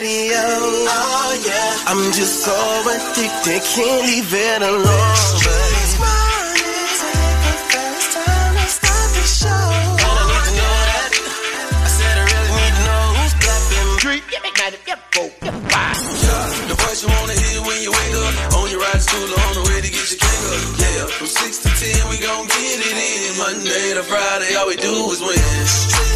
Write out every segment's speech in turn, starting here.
radio. Oh yeah, I'm just so addicted, can't leave it alone. Streets morning, take a fast time to start the show. And I need to know that. I said I really need to know who's clapping. Five. Yeah, the voice you wanna hear when you wake up. On your ride to school, on the way to get your cake up. Yeah, from six to ten, we gon' get it in. Monday to Friday, all we do is win.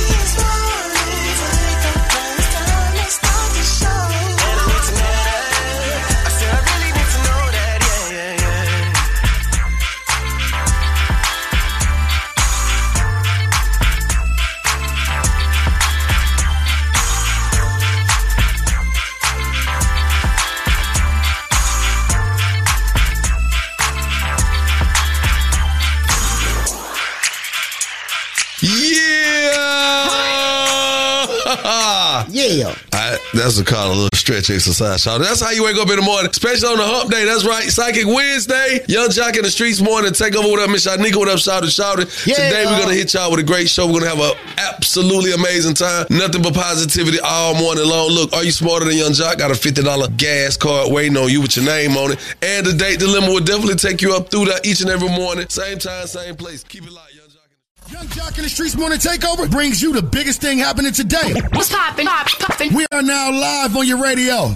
Yeah. Yeah. I, that's a call a little stretch exercise, y'all. That's how you wake up in the morning, especially on the hump day. That's right. Psychic Wednesday. Yung Joc in the streets morning. Take over. What up, Miss Shanika? What up, Shout it, Shout it. Yeah. Today we're gonna hit y'all with a great show. We're gonna have an absolutely amazing time. Nothing but positivity all morning long. Look, are you smarter than Yung Joc? Got a fifty dollar gas card waiting on you with your name on it, and the date dilemma will definitely take you up through that each and every morning. Same time, same place. Keep it light, Yung Joc. In the Streetz Morning Takeover brings you the biggest thing happening today. What's poppin'? Pop, poppin'. We are now live on your radio.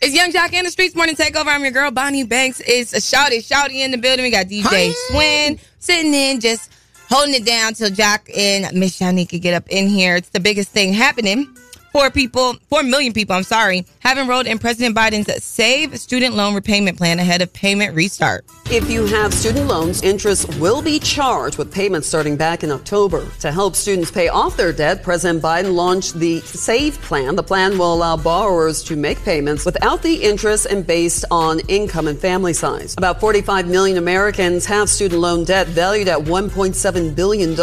It's Yung Joc in the Streetz Morning Takeover. I'm your girl, Bonnie Banks. It's a shouty, shouty in the building. We got DJ Hi. Swin sitting in, just holding it down till Joc and Miss Shanika get up in here. It's the biggest thing happening. Four people, four million people, I'm sorry, have enrolled in President Biden's Save Student Loan Repayment Plan ahead of payment restart. If you have student loans, interest will be charged with payments starting back in October. To help students pay off their debt, President Biden launched the SAVE plan. The plan will allow borrowers to make payments without the interest and based on income and family size. About 45 million Americans have student loan debt valued at $1.7 billion.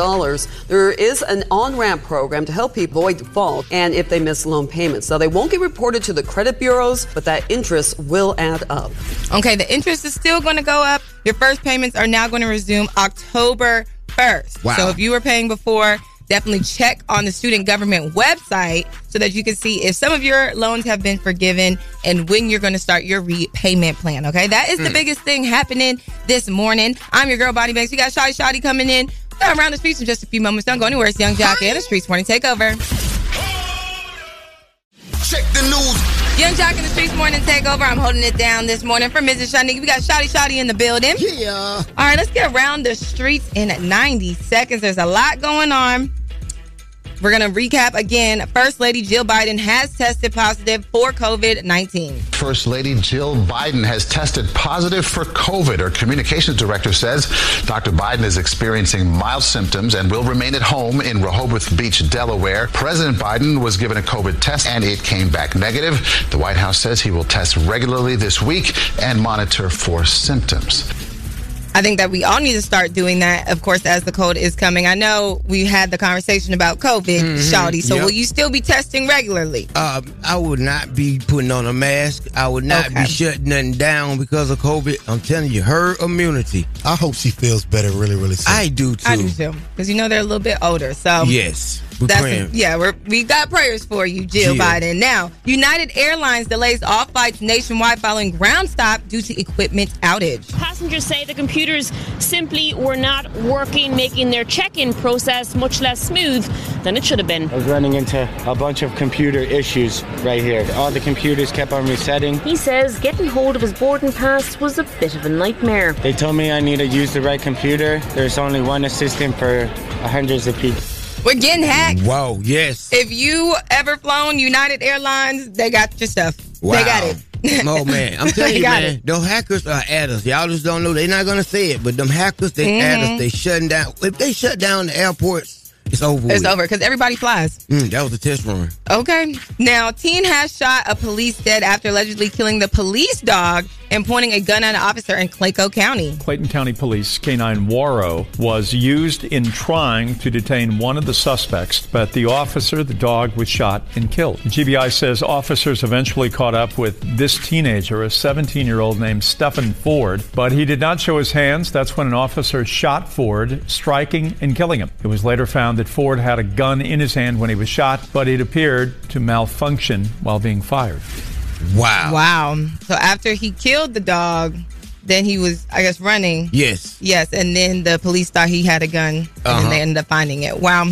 There is an on ramp program to help people avoid default and if they miss loan payments. Now, they won't get reported to the credit bureaus, but that interest will add up. Okay, the interest is still going to go up. Your first payments are now going to resume October 1st. Wow. So if you were paying before, definitely check on the student government website so that you can see if some of your loans have been forgiven and when you're going to start your repayment plan. Okay, that is the hmm. biggest thing happening this morning. I'm your girl, Bonnie Banks. We got Shawty Shawty coming in. We're around the streets in just a few moments. Don't go anywhere. It's Yung Joc and the Streetz Morning Takeover. Check the news. Yung Joc in the Streetz Morning Takeover. I'm holding it down this morning for Mrs. Shanika. We got Shawty Shawty in the building. Yeah. All right, let's get around the streets in 90 seconds. There's a lot going on. We're going to recap again. First Lady Jill Biden has tested positive for COVID 19. First Lady Jill Biden has tested positive for COVID. Her communications director says Dr. Biden is experiencing mild symptoms and will remain at home in Rehoboth Beach, Delaware. President Biden was given a COVID test and it came back negative. The White House says he will test regularly this week and monitor for symptoms. I think that we all need to start doing that, of course, as the cold is coming. I know we had the conversation about COVID, Mhm, Shawty. So yep. will you still be testing regularly? Uh, I would not be putting on a mask. I would not Okay. be shutting nothing down because of COVID. I'm telling you, her immunity. I hope she feels better really, really soon. I do too. I do too. Because you know they're a little bit older. So Yes. We're That's praying. yeah, we're, we got prayers for you, Jill Jill. Biden. Now, United Airlines delays all flights nationwide following ground stop due to equipment outage. Passengers say the computers simply were not working, making their check in process much less smooth than it should have been. I was running into a bunch of computer issues right here. All the computers kept on resetting. He says getting hold of his boarding pass was a bit of a nightmare. They told me I need to use the right computer. There's only one assistant for hundreds of people. We're getting hacked. Whoa, yes. If you ever flown United Airlines, they got your stuff. Wow. They got it. oh man, I'm telling you, man, it. those hackers are at us. Y'all just don't know. They're not gonna say it, but them hackers, they at Mhm. us. They shutting down. If they shut down the airports, it's over. It's with. over because everybody flies. Mm, that was a test run. Okay. Now, teen has shot a police dead after allegedly killing the police dog and pointing a gun at an officer in Clayco County. Clayton County Police K9 Waro was used in trying to detain one of the suspects, but the officer, the dog, was shot and killed. GBI says officers eventually caught up with this teenager, a 17 year old named Stephen Ford, but he did not show his hands. That's when an officer shot Ford, striking and killing him. It was later found that Ford had a gun in his hand when he was shot, but it appeared to malfunction while being fired. Wow. Wow. So after he killed the dog, then he was, I guess, running. Yes. Yes, and then the police thought he had a gun, and Uh-huh. then they ended up finding it. Wow.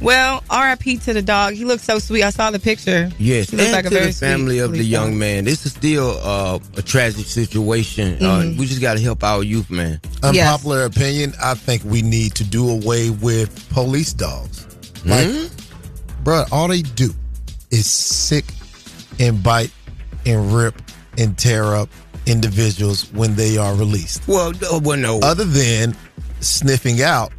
Well, R.I.P. to the dog. He looks so sweet. I saw the picture. Yes, he looks and like a to very the family of the young dog. man. This is still uh, a tragic situation. Uh, Mhm. we just got to help our youth, man. Unpopular opinion, I think we need to do away with police dogs. Like, Hmm? bruh, all they do is sick and bite and rip and tear up individuals when they are released. Well, no, well, no. Other than sniffing out,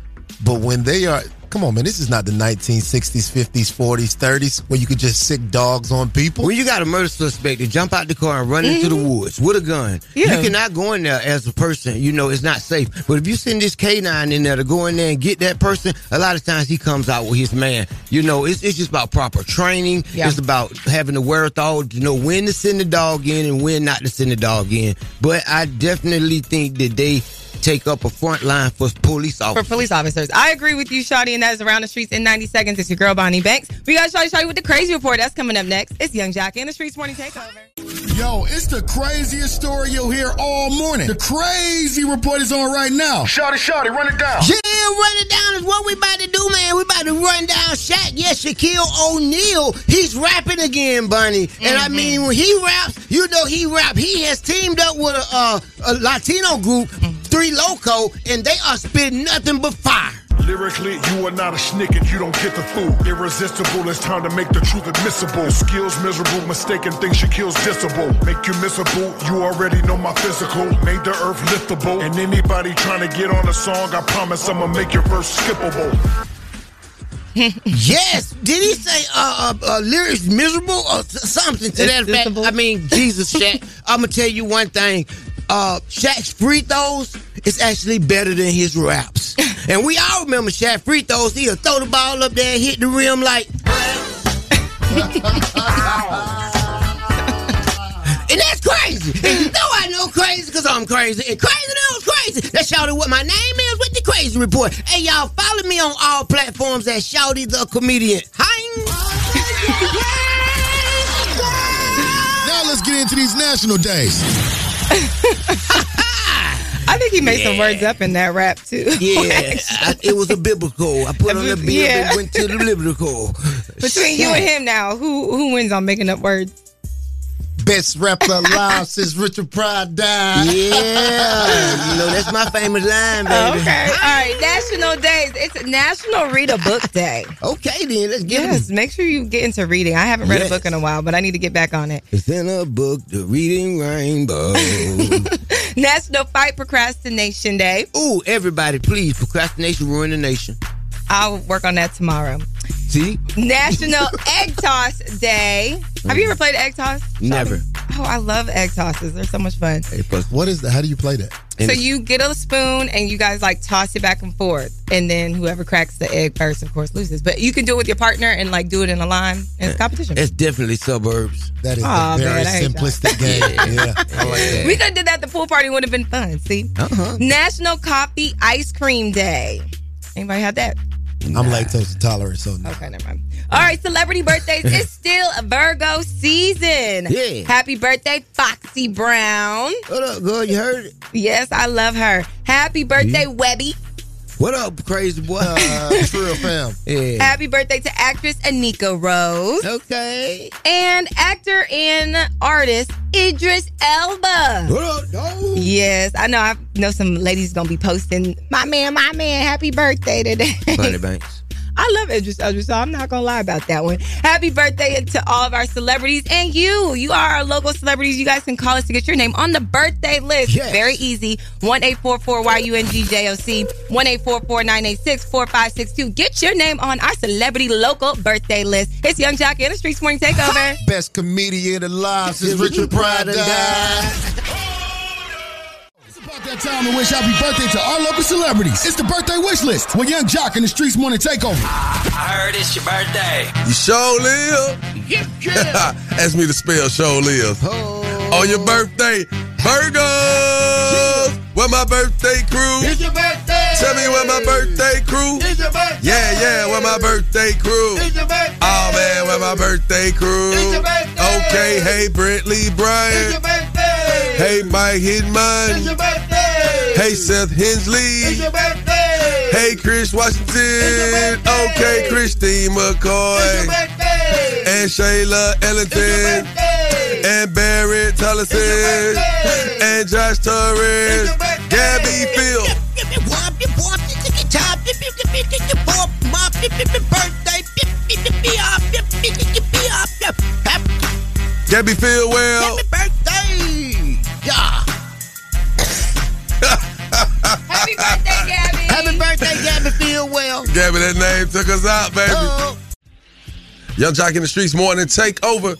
but when they are, come on, man, this is not the 1960s, 50s, 40s, 30s where you could just sick dogs on people. When you got a murder suspect to jump out the car and run into the mm-hmm. woods with a gun, Yeah. you cannot go in there as a person. You know, it's not safe. But if you send this K9 in there to go in there and get that person, a lot of times he comes out with his man. You know, it's, it's just about proper training. Yeah. It's about having the wherewithal to know when to send the dog in and when not to send the dog in. But I definitely think that they take up a front line for police For officers. police officers. I agree with you, Shawty, and that is Around the Streets in 90 Seconds. It's your girl, Bonnie Banks. We got Shawty Shawty with the Crazy Report. That's coming up next. It's Young Jockey in the Streetz Morning Takeover. Yo, it's the craziest story you'll hear all morning. The crazy report is on right now. Shawty, shawty, run it down. Yeah, run it down is what we about to do, man. We about to run down Shaq. Yes, Shaquille O'Neal. He's rapping again, Bunny. And I mean, when he raps, you know he rap. He has teamed up with a, uh, a Latino group, Three Loco, and they are spitting nothing but fire. Lyrically, you are not a snicket, you don't get the food. Irresistible, it's time to make the truth admissible. Skills miserable, mistaken things she kills dissable. Make you missable, you already know my physical. Made the earth liftable. And anybody trying to get on a song, I promise I'ma make your verse skippable. yes, did he say uh, uh, uh, lyrics miserable or something to that effect? I mean, Jesus, Shaq. I'm gonna tell you one thing. Uh, Shaq's free throws is actually better than his raps, and we all remember Shaq free throws. He'll throw the ball up there, and hit the rim like. And that's crazy. And you know I know crazy because I'm crazy. And crazy knows crazy. That's Shouty what my name is with the Crazy Report. Hey, y'all, follow me on all platforms at Shouty the Comedian. Hi. Now let's get into these national days. I think he made some words up in that rap, too. Yeah, I, it was a biblical. I put on the bib Yeah. and went to the biblical. Between you and him now, who who wins on making up words? Best rapper alive since Richard Pryor died. Yeah, you know that's my famous line, baby. Okay. All right. National days. It's National Read a Book Day. Okay, then let's get Yes. Make sure you get into reading. I haven't read Yes. a book in a while, but I need to get back on it. It's in a book, The Reading Rainbow. National Fight Procrastination Day. Ooh, everybody, please, procrastination ruin the nation. I'll work on that tomorrow. See? National Egg Toss Day. Have you ever played egg toss? Never. Oh, I love egg tosses. They're so much fun. A plus. What is that? How do you play that? so you get a spoon and you guys like toss it back and forth, and then whoever cracks the egg first, of course, loses. But you can do it with your partner and like do it in a line. And it's competition. It's definitely suburbs. That is Aw, a very man, simplistic game. Yeah. I like that. We could have did that. at The pool party would have been fun. See, Uh-huh. National Coffee Ice Cream Day. Anybody had that? I'm lactose intolerant, so no. Okay, never mind. All right, celebrity birthdays. it's still a Virgo season. Yeah. Happy birthday, Foxy Brown. What up, girl? You heard it? Yes, I love her. Happy birthday, Yeah. Webby. What up, crazy boy? Uh, Trill fam. yeah. Happy birthday to actress Anika Rose. Okay. And actor and artist Idris Elba. What up, dog? Yes, I know. I know some ladies gonna be posting, my man, my man, happy birthday today. Bunny Banks. I love Idris Elba, so I'm not gonna lie about that one. Happy birthday to all of our celebrities and you. You are our local celebrities. You guys can call us to get your name on the birthday list. Yes. Very easy. One eight four four Y U N G J O C. One eight four four nine eight six four five six two. Get your name on our celebrity local birthday list. It's Young Jockey in the Streetz Morning Takeover. Best comedian alive since Richard Pryor died. It's about that time to wish happy birthday to our local celebrities. It's the birthday wish list with Yung Joc and the Streetz Morning Takeover. I heard it's your birthday. You sure live? Ask me to spell show live. Oh. On your birthday, Virgos. Where my birthday crew? It's your birthday. Tell me where my birthday crew? It's your birthday. Yeah, yeah, where my birthday crew? It's your birthday. Oh man, where my birthday crew? It's your birthday. Okay, hey Brentley It's your birthday. Hey Mike Hitman. It's your birthday. Hey Seth Hensley. It's your birthday. Hey Chris Washington. Okay, Christine It's your McCoy. birthday. And Shayla It's your Ellington. birthday. And Barrett Tullison. It's your birthday. And Josh It's Torres. your birthday. Gabby Phil. Gabby Phil well. Feel well. Gabby, that name took us out, baby. Oh. Yung Joc in the Streets morning take over.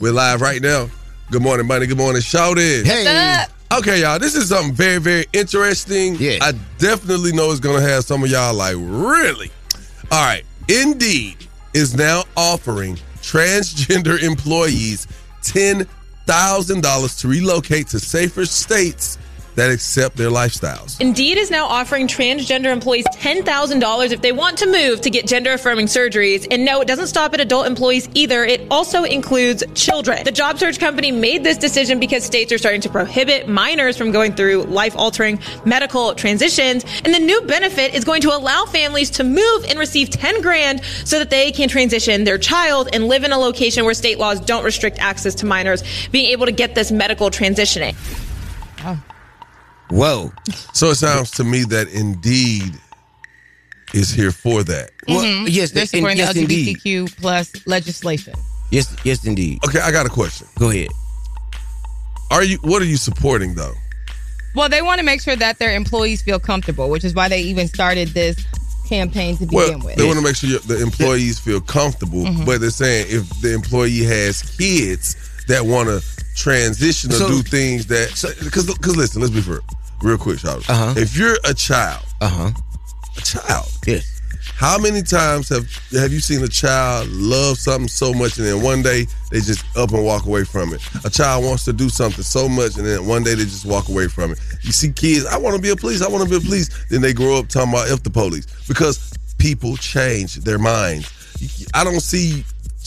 We're live right now. Good morning, buddy. Good morning, Shouty. Hey. Okay, y'all, this is something very, very interesting. Yeah. I definitely know it's gonna have some of y'all like, really? All right. Indeed is now offering transgender employees $10,000 to relocate to safer states that accept their lifestyles. Indeed is now offering transgender employees $10,000 if they want to move to get gender affirming surgeries. And no, it doesn't stop at adult employees either. It also includes children. The job search company made this decision because states are starting to prohibit minors from going through life altering medical transitions. And the new benefit is going to allow families to move and receive 10 grand so that they can transition their child and live in a location where state laws don't restrict access to minors being able to get this medical transitioning. Whoa. So it sounds to me that Indeed is here for that. Well, Mhm. yes, they're in- supporting yes, the indeed. LGBTQ plus legislation. Yes, yes, indeed. Okay, I got a question. Go ahead. Are you what are you supporting though? Well, they want to make sure that their employees feel comfortable, which is why they even started this campaign to Well, begin with. they want to make sure the employees feel comfortable, Mhm. but they're saying if the employee has kids that want to transition or So- do things that because because listen, let's be fair, real quick, Charles. Uh-huh. If you're a child, uh huh, a child, yes. How many times have have you seen a child love something so much and then one day they just up and walk away from it? A child wants to do something so much and then one day they just walk away from it. You see kids, I want to be a police, I want to be a police. Then they grow up talking about if the police because people change their minds. I don't see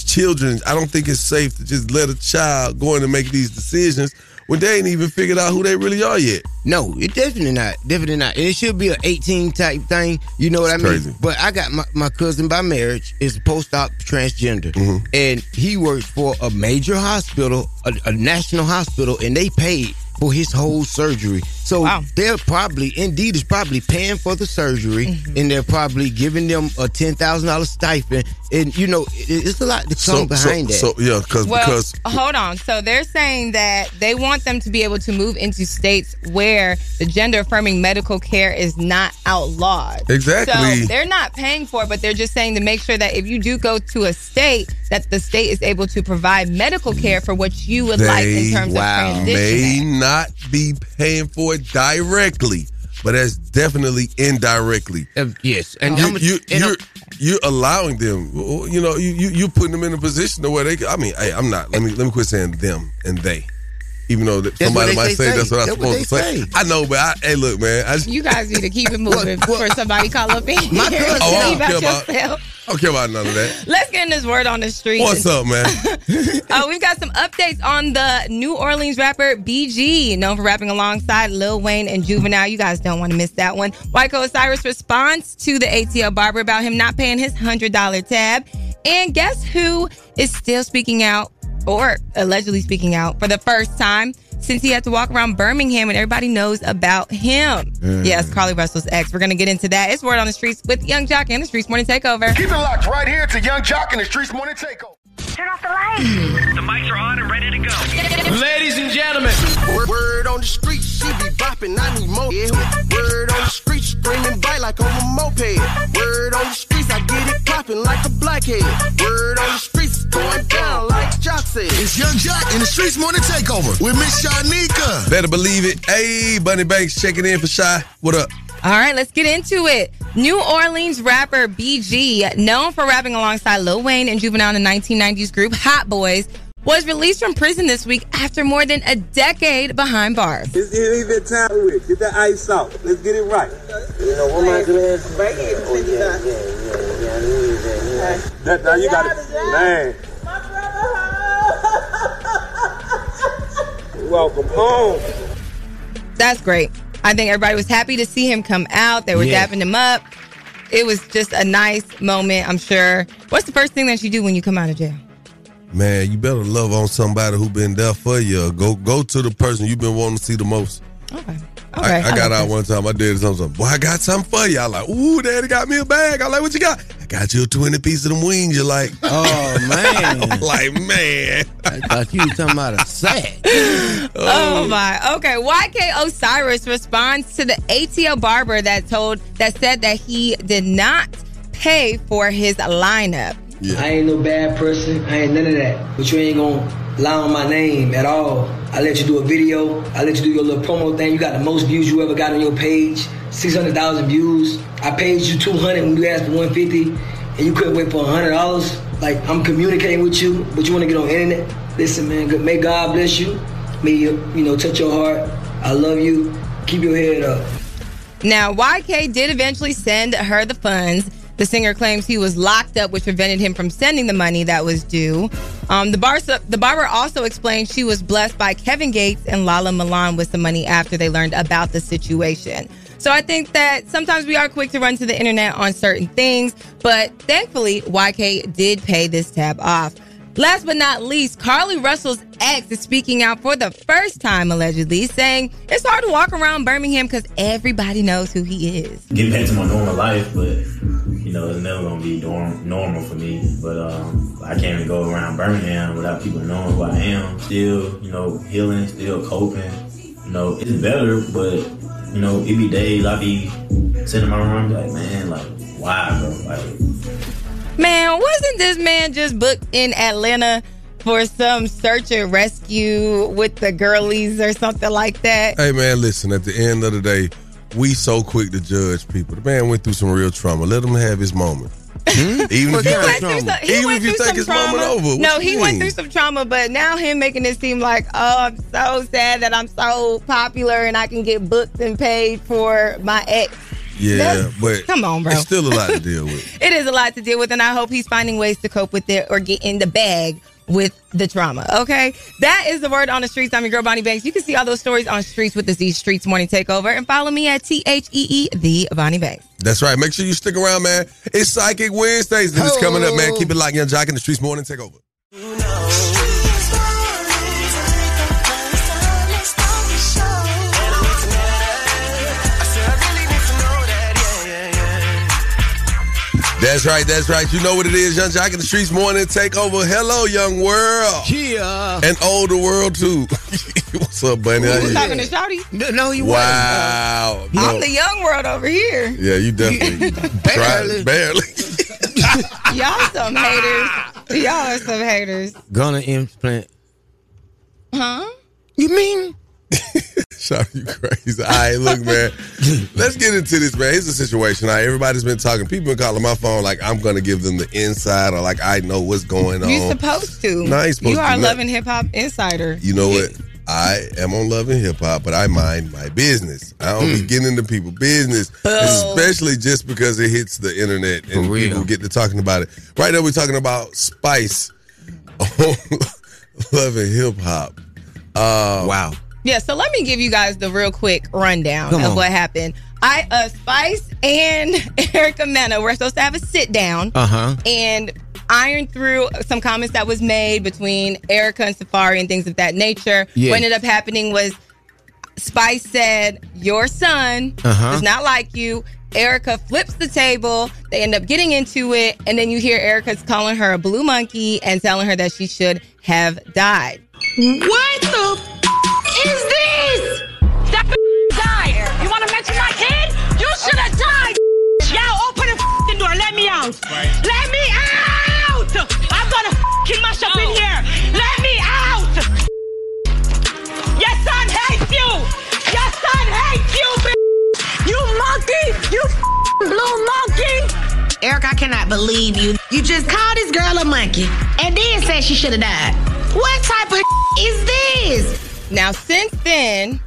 children, I don't think it's safe to just let a child go in and make these decisions when they ain't even figured out who they really are yet. No, it definitely not. Definitely not. It should be an 18 type thing. You know what It's I mean? crazy. But I got my, my cousin by marriage is post op transgender. Mm-hmm. And he works for a major hospital, a, a national hospital, and they paid for his whole surgery. So they're probably, Indeed is probably paying for the surgery, Mm-hmm. and they're probably giving them a ten thousand dollars stipend, and you know it, it's a lot to come behind that. So yeah, because Well, because hold on. So they're saying that they want them to be able to move into states where the gender affirming medical care is not outlawed. Exactly. So they're not paying for it, but they're just saying to make sure that if you do go to a state, that the state is able to provide medical care for what you would like in terms of transitioning. may not be paying for it directly, but that's definitely indirectly. yes, and you, you, you're you're allowing them. You know, you you you putting them in a position to where they. I mean, hey, I'm not. Let me let me quit saying them and they. Even though that somebody might say, say. that's what I'm supposed to say. say. I know, but I, hey, look, man. I just, You guys need to keep it moving before somebody call up in My here cousin- and Oh, I see don't about care about- yourself. I don't care about none of that. Let's get in this word on the street. What's up, man? Uh, we've got some updates on the New Orleans rapper BG, known for rapping alongside Lil Wayne and Juvenile. You guys don't want to miss that one. YK Osiris responds to the ATL barber about him not paying his $100 tab. And guess who is still speaking out, or allegedly speaking out, for the first time since he had to walk around Birmingham and everybody knows about him? Mm. Yes, Carlee Russell's ex. We're going to get into that. It's Word on the Streets with Yung Joc and the Streetz Morning Takeover. Keep it locked right here to Yung Joc and the Streetz Morning Takeover. Turn off the lights. The mics are on and ready to go. Ladies and gentlemen. Word, word on the street, she be bopping, I need more. Yeah. Word on the street, screaming bite like on a moped. Word on the streets, I get it popping like a blackhead. Word on the streets, going down like Joc. It's Yung Joc in the Streetz Morning Takeover with Miss Shanika. Better believe it. Hey, Bunny Banks checking in for Shy. What up? All right, let's get into it. New Orleans rapper BG, known for rapping alongside Lil Wayne and Juvenile in the 1990s group Hot Boys, was released from prison this week after more than a decade behind bars. It's even time with. Get that ice out. Let's get it right. You know, what am I doing? Oh, yeah, yeah, yeah, yeah. That, now you got it. Man. Welcome home. That's great. I think everybody was happy to see him come out. They were Yeah. dapping him up. It was just a nice moment, I'm sure. What's the first thing that you do when you come out of jail? Man, you better love on somebody who been there for you. Go go to the person you've been wanting to see the most. Okay. I, Okay, I I got like out one time. I did told something. Boy, I got something for you. I like, ooh, daddy got me a bag. I like, what you got? I got you a 20 piece of them wings. You're like, oh man. I'm like, man. I thought you was talking about a sack. Oh. Oh. oh my. Okay. YK Osiris responds to the ATL barber that told that said that he did not pay for his lineup. Yeah. I ain't no bad person. I ain't none of that. But you ain't gonna lie on my name at all. I let you do a video. I let you do your little promo thing. You got the most views you ever got on your page. 600,000 views. I paid you 200 when you asked for 150 and you couldn't wait for $100. Like, I'm communicating with you, but you wanna get on internet? Listen, man, may God bless you. May you, you know, touch your heart. I love you. Keep your head up. Now, YK did eventually send her the funds. The singer claims he was locked up, which prevented him from sending the money that was due. Um, the, bar- the barber also explained she was blessed by Kevin Gates and Lala Milan with some money after they learned about the situation. So I think that sometimes we are quick to run to the internet on certain things, but thankfully, YK did pay this tab off. Last but not least, Carlee Russell's ex is speaking out for the first time, allegedly, saying it's hard to walk around Birmingham because everybody knows who he is. get back to my normal life, but you know, it's never gonna be norm- normal for me. But um, I can't even go around Birmingham without people knowing who I am. Still, you know, healing, still coping. You know, it's better, but you know, it be days I be sitting in my room like, man, like, why, bro? Like, Man, wasn't this man just booked in Atlanta for some search and rescue with the girlies or something like that? Hey, man, listen, at the end of the day, we so quick to judge people. The man went through some real trauma. Let him have his moment. Hmm? Even if you think, some- even if you think some it's moment over. what No, he went through some trauma, but now him making it seem like, oh, I'm so sad that I'm so popular and I can get booked and paid for my ex. Yeah, That's- but come on, bro. It's still a lot to deal with. It is a lot to deal with, and I hope he's finding ways to cope with it or get in the bag with the trauma. Okay, that is the word on the streets. I'm your girl Bonnie Banks. You can see all those stories on Streets with the Z Streetz Morning Takeover, and follow me at T H E E the Bonnie Banks. That's right. Make sure you stick around, man. It's Psychic Wednesdays. This is coming up, man. Oh. Keep it locked, Yung Joc in the Streetz Morning Takeover. That's right, that's right. You know what it is, Yung Joc in the Streetz Morning Takeover. Hello, young world. Yeah. And older world, too. What's up, Bunny? How Who's you? talking to Shouty? No, no he Wow. Uh, I'm the young world over here. Yeah, you definitely. Barely. Tried, barely. Y'all some haters. Y'all are some haters. Gonna implant. Huh? You mean? Shout you crazy. All right, look, man. Let's get into this, man. Here's the situation. All right, everybody's been talking. People been calling my phone like I'm gonna give them the inside or like I know what's going on. You're supposed to. No, I ain't supposed you to are do loving hip hop insider. You know what? I am on Love and Hip Hop, but I mind my business. I don't Mm. be getting into people' business, especially just because it hits the internet and For real. people get to talking about it. Right now, we're talking about Spice on Love and Hip Hop. Uh, wow. Yeah, so let me give you guys the real quick rundown Come of on. what happened. I uh Spice and Erica Mena were supposed to have a sit down Uh huh. and iron through some comments that was made between Erica and Safaree and things of that nature. Yes. What ended up happening was Spice said, Your son Uh-huh. does not like you. Erica flips the table. They end up getting into it. And then you hear Erica's calling her a blue monkey and telling her that she should have died. What the f- is this? That died. You want to mention my kid? You should have died. Y'all open the f***ing door. Let me out. Let me out. I'm gonna f***ing mash up in here. Let me out. Your son hates you. Your son hates you, bitch. You monkey. You f***ing blue monkey. Eric, I cannot believe you. You just called this girl a monkey and then said she should have died. What type of is this? Now, since then,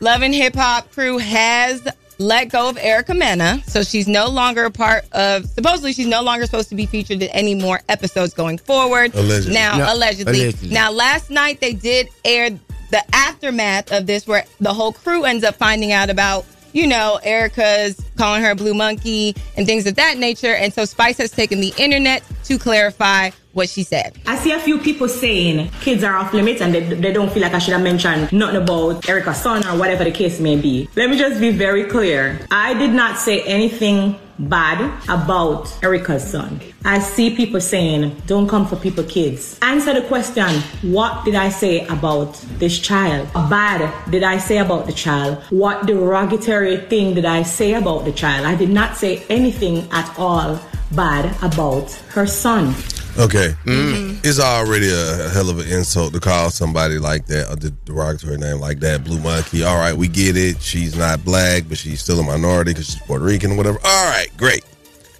Love and Hip Hop crew has let go of Erica Mena, so she's no longer a part of. Supposedly, she's no longer supposed to be featured in any more episodes going forward. Allegedly. Now, No, allegedly. allegedly. Now, last night they did air the aftermath of this, where the whole crew ends up finding out about. You know, Erica's calling her a blue monkey and things of that nature. And so Spice has taken the internet to clarify what she said. I see a few people saying kids are off limits and they, they don't feel like I should have mentioned nothing about Erica's son or whatever the case may be. Let me just be very clear. I did not say anything bad about Erica's son. I see people saying, don't come for people kids. Answer the question, what did I say about this child? Bad did I say about the child? What derogatory thing did I say about the child? I did not say anything at all bad about her son. Okay. It's already a hell of an insult to call somebody like that, a derogatory name like that, Blue Monkey. All right, we get it. She's not black, but she's still a minority because she's Puerto Rican or whatever. All right, great.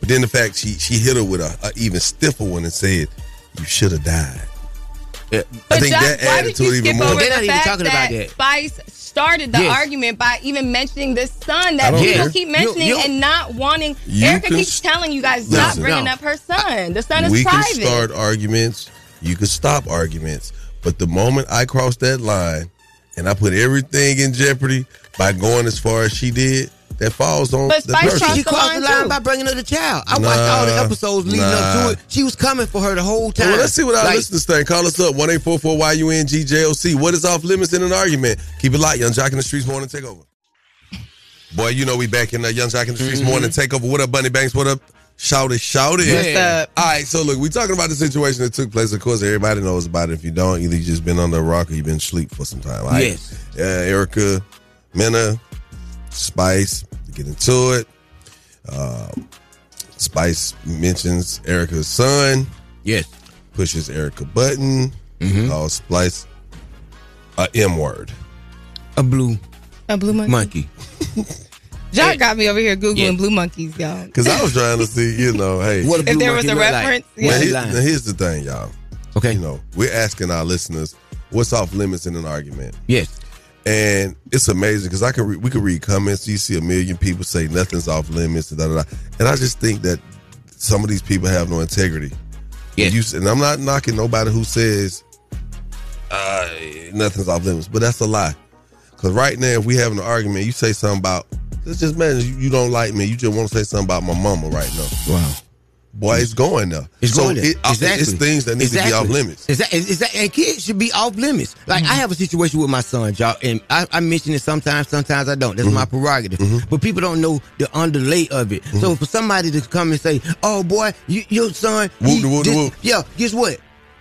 But then the fact she she hit her with a, a even stiffer one and said, "You should have died." I But think Josh, that why added to it even more. They're not even talking about that. Spice started the Yes. argument by even mentioning the son that people care. keep mentioning you- and not wanting. You Erica can keeps telling you guys stop Listen. bringing No. up her son. The son is we private. can start arguments. You can stop arguments. But the moment I cross that line and I put everything in jeopardy by going as far as she did, that falls on But the Spice person. crossed She the crossed the line too. by bringing her the child. I watched all the episodes leading up to it. She was coming for her the whole time. Well, let's see what our Like, listeners think. Call us up, 1-844-YUNG-JOC. What is off limits in an argument? Keep it light. Yung Joc in the Streetz Morning Takeover. Boy, you know we back in the Yung Joc in the Streetz Morning Takeover. What up, Bunny Banks? What up? Shout it, shout it. What's up? All right, so look, we talking about the situation that took place. Of course, everybody knows about it. If you don't, either you just been under a rock or you've been asleep for some time. Right? Yes. Uh, Erica, Mena, Spice, get into it. Uh, Spice mentions Erica's son. Yes. Pushes Erica button. Calls Spice a M word. A blue A blue monkey. monkey. John got me over here googling Yeah. blue monkeys, y'all. Because I was trying to see, you know, hey. What If there was a look like. reference, Now, yeah. now, here's the thing, y'all. Okay. You know, we're asking our listeners what's off limits in an argument. Yes. And it's amazing because I can re- we can read comments. You see a million people say nothing's off limits, and da, da, da. and I just think that some of these people have no integrity. Yes. You, and I'm not knocking nobody who says uh, nothing's off limits, but that's a lie. Because right now, if we having an argument, you say something about let's just imagine you, you don't like me, you just want to say something about my mama right now. Wow. Boy, it's going there. It's so going there. It, uh, It's things that need to be off limits. Exactly. Exactly. And kids should be off limits. Like Mm-hmm. I have a situation with my son, y'all, and I, I mention it sometimes. Sometimes I don't. That's my Mm-hmm. prerogative. But people don't know the underlay of it. So for somebody to come and say, "Oh boy, you, your son," Whoop he whoop did-" whoop. yeah, guess what?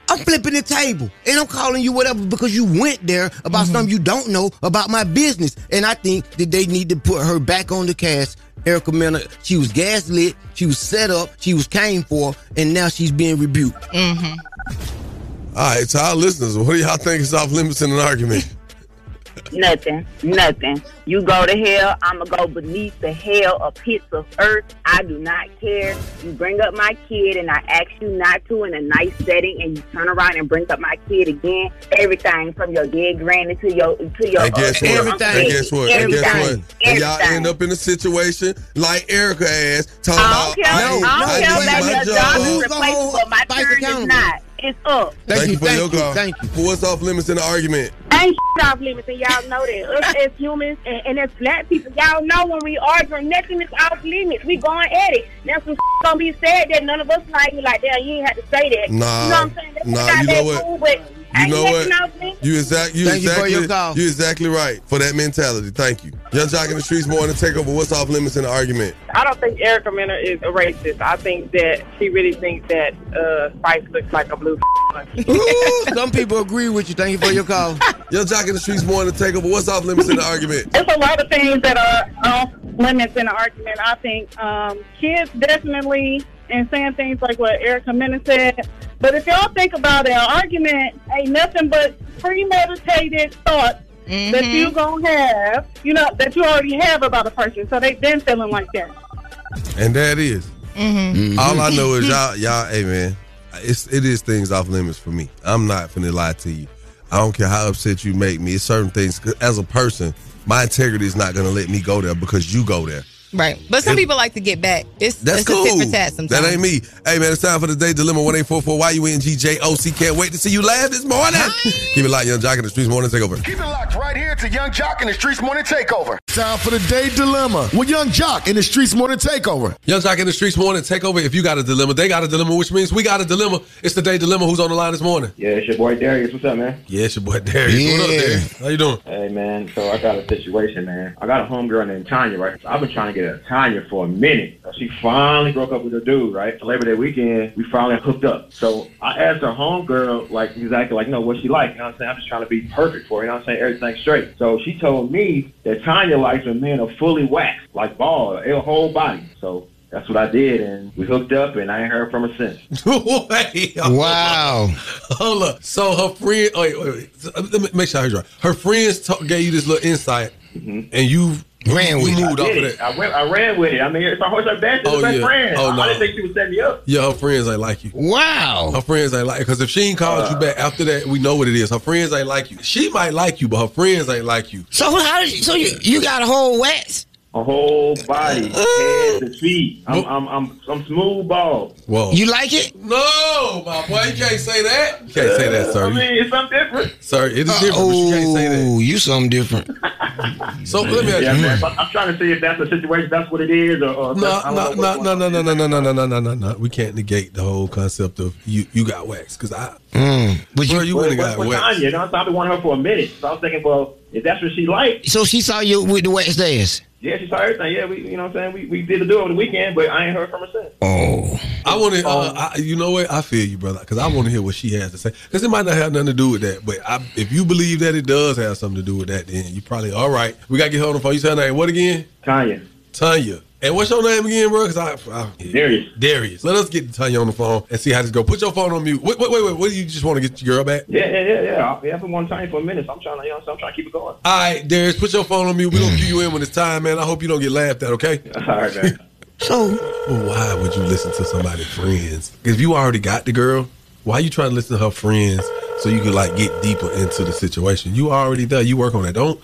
I'm flipping the table and I'm calling you whatever because you went there about something you don't know about my business. And I think that they need to put her back on the cast. Erica Mena, she was gaslit, she was set up, she was came for, and now she's being rebuked. Mm-hmm. All right, to our listeners, what do y'all think is off limits in an argument? Nothing. Nothing. You go to hell, I'ma go beneath the hell of pits of earth. I do not care. You bring up my kid and I ask you not to in a nice setting and you turn around and bring up my kid again. Everything from your dead granny to your to your And guess uh, what? uncle And guess what? And guess Everything. what? And y'all end up in a situation like Erica asked, talking I don't about care. I, I need- don't I care, need baby. my Your job. job is replaceable. My turn is not. It's up. Thank, you for your call. Thank you. For what's off limits in the argument? ain't shit off limits, and y'all know that. Us as humans and, and as black people, y'all know when we arguing, nothing is off limits. We going at it. Now some gonna be said that none of us like. We like, damn, you ain't have to say that. Nah, you know what I'm saying? That's nah, you know what? Cool, but You ain't know what? You exact. You Thank you for exactly. your call. You exactly right for that mentality. Thank you. Yung Joc in the streets more than take over. What's off limits in the argument? I don't think Erica Mena is a racist. I think that she really thinks that uh, Spice looks like a blue. Ooh, some people agree with you. Thank you for your call. Yung Joc in the streets more than take over. What's off limits in the argument? There's a lot of things that are off limits in the argument. I think um, kids definitely and saying things like what Erica Mena said. But if y'all think about it, an argument ain't nothing but premeditated thoughts that you gonna have, you know, that you already have about a person. So they've been feeling like that. And that is. Mm-hmm. All I know is y'all, y'all, hey man, it's it is things off limits for me. I'm not finna lie to you. I don't care how upset you make me. It's certain things as a person, my integrity is not gonna let me go there because you go there. Right. But some And- people like to get back. It's, That's it's cool. a tit tat sometimes. That ain't me. Hey man, it's time for the day dilemma. One eight four four Y U N G J O C. Can't wait to see you laugh this morning. Keep it locked, young jock in the streets. Morning take over. Keep it locked right here to Yung Joc in the Streetz Morning Takeover. Time for the day dilemma with Yung Joc in the Streetz Morning Takeover. Yung Joc in the streets morning Takeover. If you got a dilemma, they got a dilemma, which means we got a dilemma. It's the day dilemma. Who's on the line this morning? Yeah, it's your boy Darius. What's up, man? Yeah, it's your boy Darius. What up, Darius? How you doing? Hey, man. So I got a situation, man. I got a homegirl named Tanya, right? I've been trying to get a Tanya for a minute. She finally broke up with her dude, right? Labor Day weekend, we finally hooked up. So I asked her homegirl, like, exactly, like, you know, what she like. You know what I'm saying? I'm just trying to be perfect for her. You know what I'm saying? Everything straight. So she told me that Tanya likes when men are fully waxed, like ball, a whole body. So that's what I did, and we hooked up, and I ain't heard from her since. Wait, Wow. Hold up. So her friend, oh, wait, wait, wait. Let me make sure I heard you right. Her friends ta- gave you this little insight, mm-hmm. and you ran you with it. moved I did it. that. I, went, I ran with it. I mean, it's my horse, her best, Oh, oh, best yeah. friend. Oh, I, no. I didn't think she would set me up. Yeah, her friends ain't like you. Wow. Her friends ain't like because if she ain't called you uh. back after that, we know what it is. Her friends ain't like you. She might like you, but her friends ain't like you. So how did you, so you, you got a whole wax? A whole body, head to feet. I'm, I'm, I'm, I'm smooth ball. Whoa. You like it? No, my boy, you can't say that. You can't say that, sir. I mean, it's something different. Sir, it is different, but you can't say that. Oh, you something different. So let me ask Yeah, you. man. I'm trying to see if that's the situation. That's what it is, or, or if No, no, no, no, no, no, no, no, no, no, no, no, no. We can't negate the whole concept of you. You got waxed because I. Mm. But Bro, you, you Well, wouldn't have got but waxed. Tanya, you know, so I've been wanting her for a minute. So I was thinking, well, if that's what she likes, so she saw you with the wax dance. Yeah, she saw everything. Yeah, we, you know what I'm saying? We, we did the do over the weekend, but I ain't heard from her since. Oh. I want to. Uh, I, you know what? I feel you, brother, because I want to hear what she has to say. Because it might not have nothing to do with that, but I, if you believe that it does have something to do with that, then you probably all right. We got to get hold on the phone. You said her name what again? Tanya. Tanya. And what's your name again, bro? Because I, I Darius. Darius. Let us get Tanya on the phone and see how this go. Put your phone on mute. Wait, wait, wait, wait. What do you just want to get your girl back? Yeah, yeah, yeah, yeah. I- Yeah, I've been wanting Tanya for a minute. So I'm trying to, you know, so I'm trying to keep it going. All right, Darius, put your phone on mute. We're going to cue you in when it's time, man. I hope you don't get laughed at, okay? All right, man. So Well, why would you listen to somebody's friends? If you already got the girl, why you trying to listen to her friends so you can like get deeper into the situation? You already done. You work on that. Don't,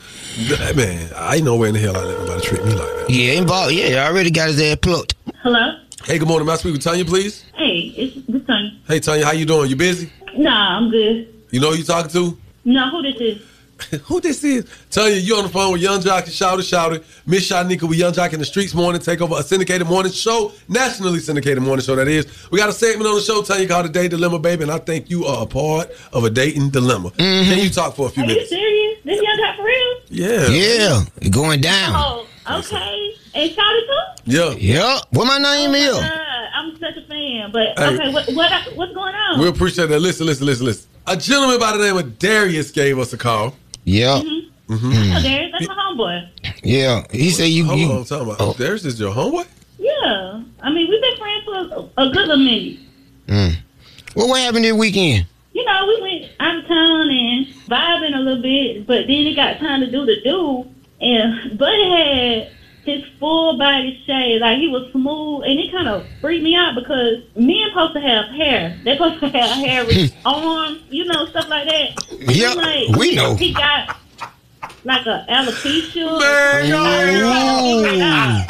man. I ain't nowhere in the hell I let nobody treat me like that. yeah, involved. Yeah, I already got his ass plucked. Hello? Hey, good morning. May I speak with Tanya, please? Hey, it's this Tanya. Hey, Tanya, how you doing? You busy? Nah, I'm good. You know who you talking to? No, who this is? Who this is? Tell you you on the phone with Yung Joc and Shouter Shouter. Miss Shanika with Yung Joc in the Streetz Morning Takeover, a syndicated morning show, nationally syndicated morning show, that is. We got a segment on the show, tell you called A Day Dilemma, baby, and I think you are a part of a dating dilemma. Mm-hmm. Can you talk for a few Are you minutes? serious? This young guy for real? Yeah. Yeah, going down. Oh, okay. And shout it to? Yeah. Yeah. What my name is? God, I'm such a fan. But Hey. okay, what, what what's going on? We appreciate that. Listen, listen, listen, listen. A gentleman by the name of Darius gave us a call. Yeah. Mm-hmm. Oh, Darius, that's my homeboy. Yeah. He said you. Hold you on, I'm talking about. Darius is your homeboy? Yeah. I mean, we've been friends for a, a good little minute. Mm. Well, what happened this weekend? You know, we went out of town and vibing a little bit, but then it got time to do the do. And Buddy had his full body shave, like he was smooth, and it kind of freaked me out because men supposed to have hair. They're supposed to have hair with arms, you know, stuff like that. And Yeah, like, we know. He got like a alopecia. Man,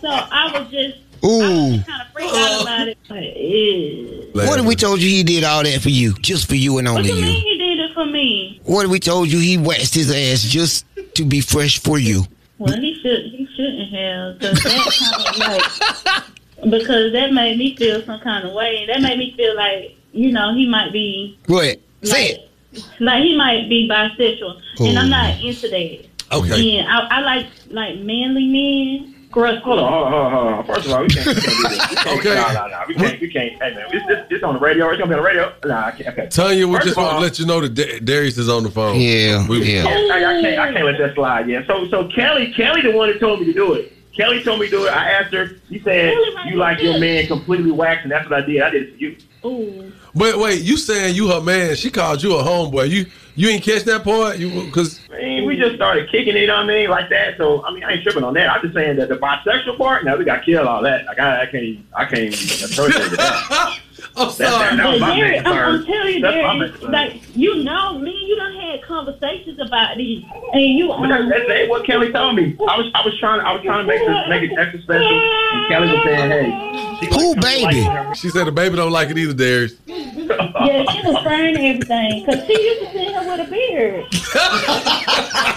So I was just Ooh. kind of freaked out about it. Like, ew. What if we told you he did all that for you, just for you and What only you mean you? he did it for me? What if we told you he waxed his ass just to be fresh for you? Well, he should he shouldn't have because that kind of like because that made me feel some kind of way. That made me feel like you know he might be What? Say it. like he might be bisexual, and I'm not into that. Okay. And I, I like like manly men. Gross. Hold on, hold on, hold on. First of all, we can't, we can't do this. We can't, Okay. No, no, no. We can't, we can't. Hey, man, this, this, this on the radio. It's gonna be on the radio. Nah, I can't. Okay. Tanya, we First just want to let you know that Da- Darius is on the phone. Yeah, We- Yeah, I, I can't. I can't let that slide. Yeah. So, so Kelly, Kelly, the one that told me to do it. Kelly told me to do it. I asked her. She said you like your man completely waxed, and that's what I did. I did it for you. Ooh. Wait, wait, you saying you her man? She called you a homeboy. You you ain't catch that part? You because I mean, we just started kicking it on me like that. So, I mean, I ain't tripping on that. I'm just saying that the bisexual part. Now we got killed all that. Like I, I can't. I can't even associate with that. I'm That, that, that was But my Derek, I'm, I'm concern. telling you, That's Derek, like you know me, you done had conversations about these, and you. But that, that's, that's what Kelly told me. I was I was trying I was trying to make this make it extra special. And Kelly was saying, "Hey, Who, baby? She said the baby don't like it either, Darius. Yeah, she was frying everything because she used to see him with a beard.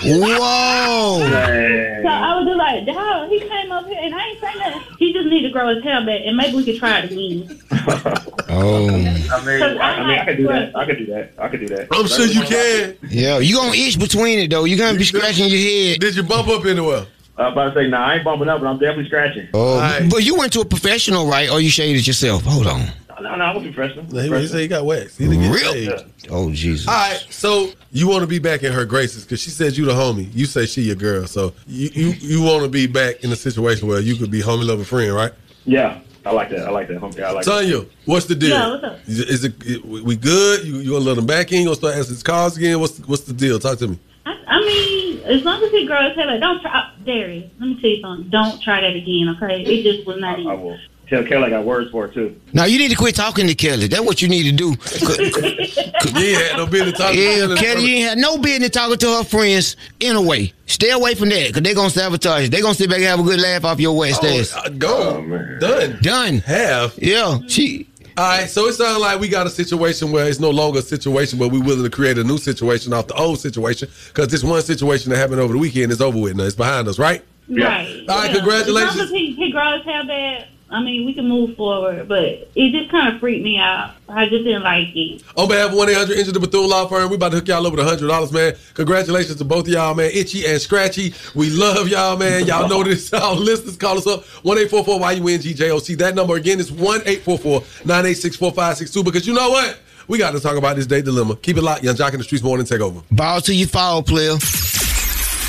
Whoa. So I was just like, dog, he came up here and I ain't saying nothing. He just need to grow his hair back and maybe we could try it again. Oh. I mean, I, I mean, I could do that. I could do that. I could do that. I'm sure you can. Yeah, you gonna itch between it though. You gonna be scratching your head. Did you bump up anywhere? I was about to say, nah, I ain't bumping up, but I'm definitely scratching. Oh, but you went to a professional, right? Or you shaved it yourself? Hold on. No, no, I was professional. He, he said he got waxed. He didn't get Really? shaved. Oh Jesus. All right, so you want to be back in her graces because she said you the homie. You say she your girl, so you you, you want to be back in a situation where you could be homie, lover, friend, right? Yeah, I like that. I like that. Okay, I like that. Tanya, what's the deal? Yeah, what's up? Is, it- is it it- we good? You you gonna let him back in? You gonna start asking his calls again? What's what's the deal? Talk to me. I, I mean, as long as he grows his hair back, don't try. Darius, let me tell you something. Don't try that again, okay? It just was not I easy. will tell Kelly I got words for it too. Now you need to quit talking to Kelly. That's what you need to do. You ain't had no business talking. Yeah, to Kelly, you ain't had no business talking to her friends anyway. Stay away from that, cause they're gonna sabotage. They're gonna sit back and have a good laugh off your west ass. Uh, go done Done. have. Yeah, she. All right, so it sounds like we got a situation where it's no longer a situation, but we're willing to create a new situation off the old situation because this one situation that happened over the weekend is over with now. It's behind us, right? Right. All right, yeah. congratulations. As long as he, he grows his hair back, I mean, we can move forward. But it just kind of freaked me out. I just didn't like it. On behalf of 1 800 Injured the Bethune Law Firm, we about to hook y'all over the $100, man. Congratulations to both of y'all, man. Itchy and Scratchy. We love y'all, man. Y'all know this. Our listeners call us up 1 844 YUNGJOC. That number again is 1 844 986 4562 because you know what? We got to talk about this date dilemma. Keep it locked. Yung Joc in the Streets morning. Take over. Ball to you foul player.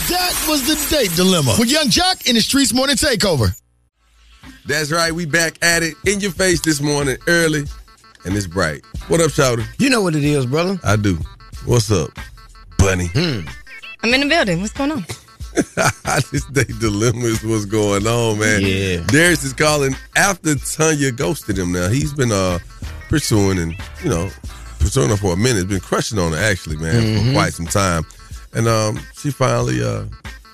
That was the date dilemma with Yung Joc in the Streetz Morning Takeover. That's right. We back at it in your face this morning early and it's bright. What up, Shawty? You know what it is, brother. I do. What's up, Bonnie? Hmm. I'm in the building. What's going on? I this day dilemma is what's going on, man. Yeah. Darius is calling after Tanya ghosted him. Now he's been uh pursuing and you know pursuing her for a minute. He's Been crushing on her actually, man, for Mhm. quite some time. And um she finally uh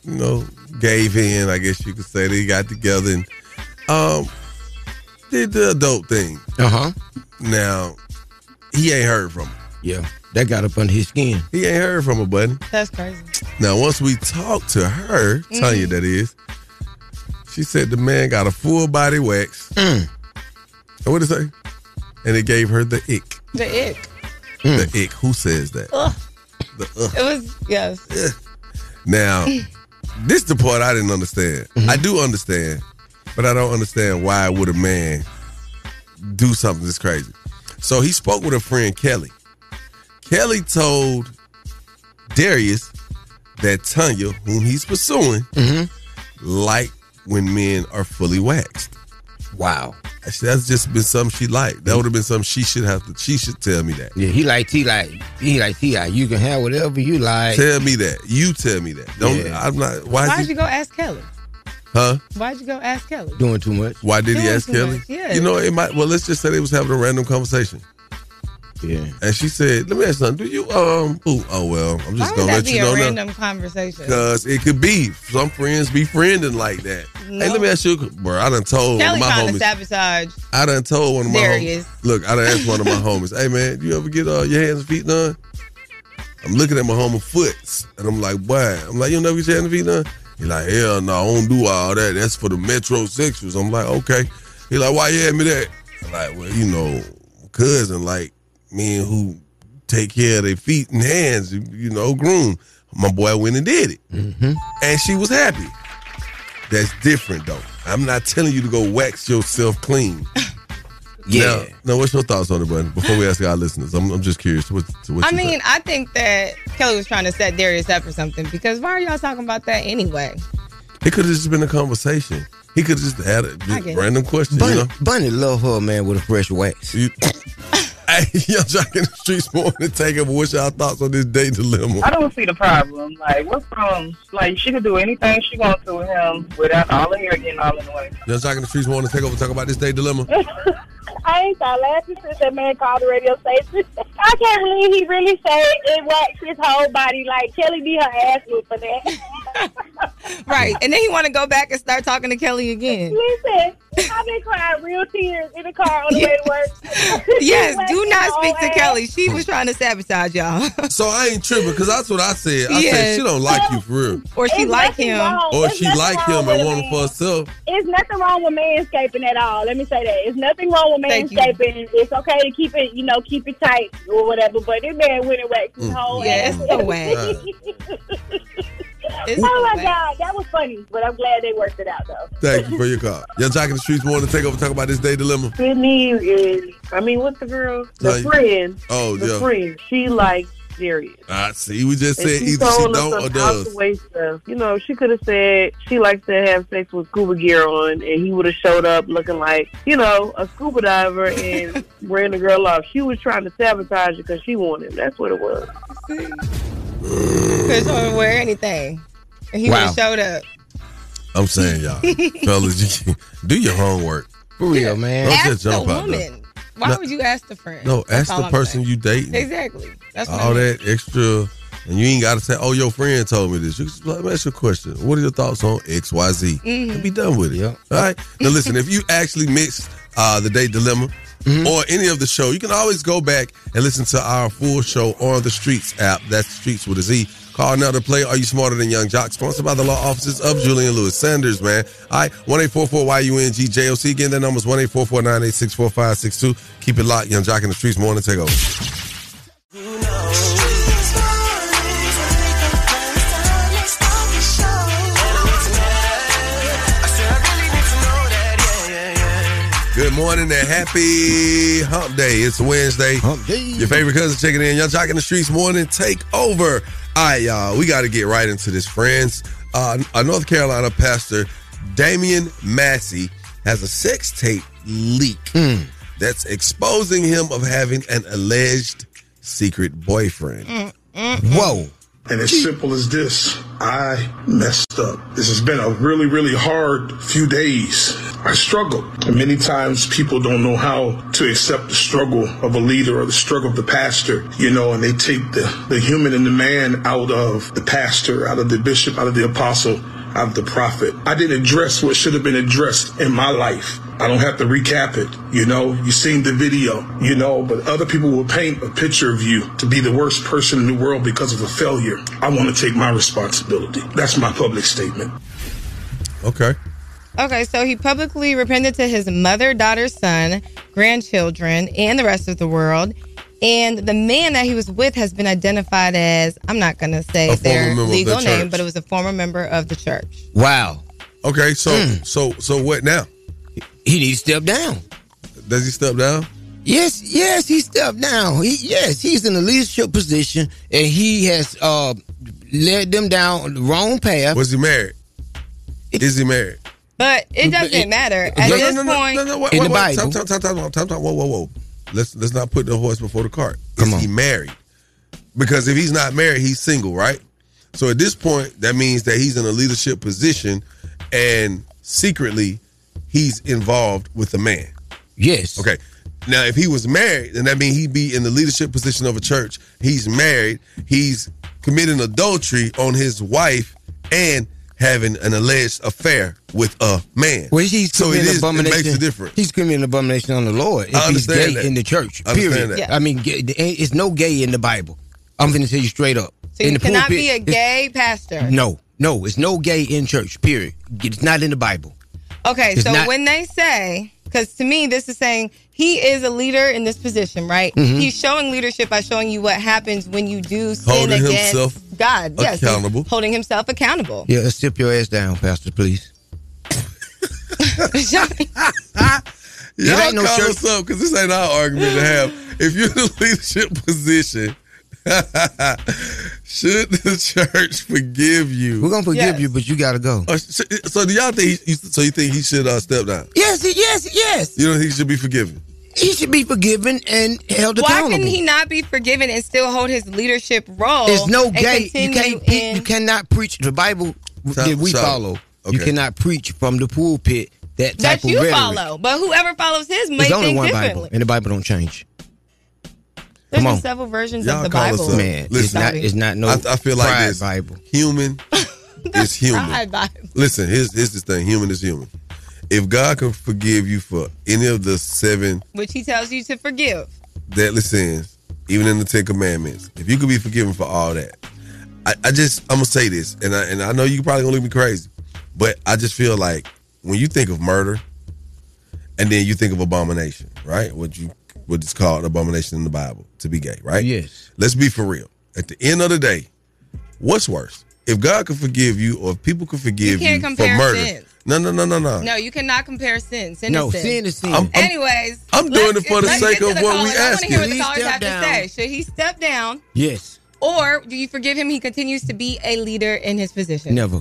you know gave in. I guess you could say they got together and um did the adult thing. Uh huh. Now he ain't heard from her. Yeah. That got up under his skin. He ain't heard from her, buddy. That's crazy. Now, once we talked to her, Tanya, Mhm. that is, she said the man got a full body wax. Mm. And what did it say? And it gave her the ick. The ick. The ick. Who says that? Ugh. The ugh. It was yes. Now, this is the part I didn't understand. I do understand, but I don't understand why would a man do something this crazy. So he spoke with a friend Kelly. Kelly told Darius that Tanya, whom he's pursuing, mm-hmm. like when men are fully waxed. Wow. That's just been something she liked. That would have been something she should have to. She should tell me that. Yeah, he like T like he like T like you can have whatever you like. Tell me that. You tell me that. Don't. Yeah. I'm not. Why? Why'd is you go ask Kelly? Huh? Why'd you go ask Kelly? Doing too much. Why did he ask Kelly? much, yeah. You know, it might. Well, let's just say they was having a random conversation, Yeah. and she said, "Let me ask something. Do you um? Ooh, oh well, I'm just would gonna that let be you a know now." random conversation? Because it could be some friends be friending like that. No. Hey, let me ask you, bro. I done told Kelly one of my trying to homies. sabotage. I done told one of my Darius. homies. Look, I done asked one of my homies, hey man, do you ever get uh, your hands and feet done? I'm looking at my homie foots, and I'm like, boy, I'm like, you never get your hands and feet done? He like, hell no, I don't do all that. That's for the Metro metrosexuals. I'm like, okay. He like, why you had me that? I'm like, well, you know, cousin like men who take care of their feet and hands, you know, groom. My boy went and did it, mm-hmm. and she was happy. That's different though. I'm not telling you to go wax yourself clean. Yeah. Now, now, what's your thoughts on it, buddy? Before we ask our listeners, I'm, I'm just curious. What, what I you mean, think? I think that Kelly was trying to set Darius up for something because why are y'all talking about that anyway? it could have just been a conversation. He could have just had a I just random question. Bonnie, You know? Bonnie love her man with a fresh wax. You- hey, Yung Joc in the streets more to take up. What's y'all thoughts on this date dilemma? I don't see the problem. Like, what's wrong? Like, she could do anything she wants to with him without all of her getting all in the way. Yung Joc in the streets want to take over. Talk about this date dilemma. I ain't start laughing since that man called the radio station. I can't believe he really said it waxed his whole body. Like Kelly be her ass whipped for that. Right. And then he want to go back and start talking to Kelly again. Listen, I've been crying real tears in the car on the way to work. Yes, do not speak to ass. Kelly. She was trying to sabotage y'all. So I ain't tripping because that's what I said. I said she don't like you for real, or she It's like him. wrong. or It's she like him with and want him man. for herself. It's nothing wrong with manscaping at all. Let me say that. It's nothing wrong with Thank you. manscaping. It's okay to keep it, you know, keep it tight or whatever. But this man went and waxed his Mm. whole Yeah, ass. it's the wax. It's oh my. God, that was funny. But I'm glad they worked it out though. Thank you for your call. Yung Joc in the streets want to take over. Talk about this day dilemma. Sydney is, I mean, what's the girl? The Like- friend. Oh, the yeah. friend. She likes Darius. I see. We just And said she either she don't or does. stuff. You know, she could have said she likes to have sex with scuba gear on, and he would have showed up looking like, you know, a scuba diver and ran the girl off. She was trying to sabotage it because she wanted him. That's what it was. Couldn't show him wear anything. And he Wow. would have showed up. I'm saying, y'all, fellas, you, do your homework. For real, man. Don't ask just jump the out there. woman. Why No. would you ask the friend? No, That's ask all the I'm person saying. you dating. Exactly. That's what All I mean. that extra, and you ain't got to say, "Oh, your friend told me this." You just let me ask you a question. What are your thoughts on X, Y, Z? Mhm. And be done with it. All right. Now, listen. if you actually missed uh, the date dilemma Mm-hmm. or any of the show, you can always go back and listen to our full show on the Streets app. That's Streets with a Z. Call now to play. Are you smarter than Yung Joc? Sponsored by the law offices of Julian Lewis Sanders. Man. All right. One eight four four Y U N G J O C. Again, that number's one eight four four nine eight six four five six two. Keep it locked. Yung Joc in the streets. Morning take Good morning and happy hump day. It's Wednesday. Hump day. Your favorite cousin checking in. Yung Joc in the streets morning. Take over. All right, y'all. We got to get right into this, friends. Uh, a North Carolina pastor, Damian Massey, has a sex tape leak hmm. that's exposing him of having an alleged secret boyfriend. Mm, mm, mm. Whoa. And as simple as this, I messed up. This has been a really, really hard few days. I struggled. And many times people don't know how to accept the struggle of a leader or the struggle of the pastor, you know, and they take the, the human and the man out of the pastor, out of the bishop, out of the apostle, out of the prophet. I didn't address what should have been addressed in my life I don't have to recap it. You know, you seen the video, you know, but other people will paint a picture of you to be the worst person in the world because of a failure. I want to take my responsibility. That's my public statement. Okay. Okay, so he publicly repented to his mother, daughter, son, grandchildren, and the rest of the world. And the man that he was with has been identified as, I'm not going to say A their former member of the legal name, but it was a former member of the church. Wow. Okay, so so so what now? He needs to step down. Does he step down? Yes, yes, he stepped down. He, yes, he's in a leadership position, and he has uh, led them down the wrong path. Was he married? Is he married? But it doesn't matter. At no, this no, no, point, no, no, wait, In wait, the wait. Bible. Time, time, time, time, time, time. Whoa, whoa, whoa. Let's let's not put the horse before the cart. Is he married? Because if he's not married, he's single, right? So at this point, that means that he's in a leadership position, and secretly, he's involved with a man. Yes. Okay. Now, if he was married, then that means he'd be in the leadership position of a church. He's married. He's committing adultery on his wife and having an alleged affair with a man. Well, he's so it, committing is, it abomination. makes a difference. He's committing abomination on the Lord. If I he's gay that. in the church, I period. that. Yeah. I mean, gay, there ain't- it's no gay in the Bible. I'm going to tell you straight up. so in you the cannot pulpit, be a gay pastor. No, no, it's no gay in church. Period. It's not in the Bible. Okay, It's so not- when they say, because to me, this is saying he is a leader in this position, right? Mhm. He's showing leadership by showing you what happens when you do sin Holding against himself God. Yes, he's accountable. holding himself accountable. Yeah, let's step your ass down, Pastor, please. Y'all ain't no call church- us up because this ain't our argument to have. If you're in a leadership position, should the church forgive you? We're gonna forgive you, but you gotta go. Uh, so so do y'all think? He, so you think he should uh, step down? Yes, yes, yes. You don't think he should be forgiven? He should be forgiven and held Why accountable. Why can he not be forgiven and still hold his leadership role? There's no and gay. You can't. in- You cannot preach the Bible that we so- follow. You cannot preach from the pulpit that type that of you rhetoric. follow, but whoever follows his may There's only think one differently. Bible, and the Bible don't change. There's Come on. been several versions Y'all of the call us Bible. up. Man, it's Listen, not. It's not no. I, I feel like pride this. Bible. Human is human. Bible. Listen, here's, here's this thing. Human is human. If God can forgive you for any of the seven Which he tells you to forgive. deadly sins, even in the Ten Commandments, if you could be forgiven for all that, I, I just I'm gonna say this, and I and I know you probably gonna leave me crazy, but I just feel like when you think of murder, and then you think of abomination, right? What you what is called abomination in the Bible to be gay, right? Yes. Let's be for real. At the end of the day, what's worse? If God can forgive you, or if people can forgive you, can't for murder, sins. No, no, no, no, no. No, you cannot compare sin. Sin No, is sin. sin is sin. I'm- I'm- Anyways, I'm doing it for the sake of the what callers. we I want to hear what asking. the callers have step to say. Should he step down, Yes. or do you forgive him? He continues to be a leader in his position. Never.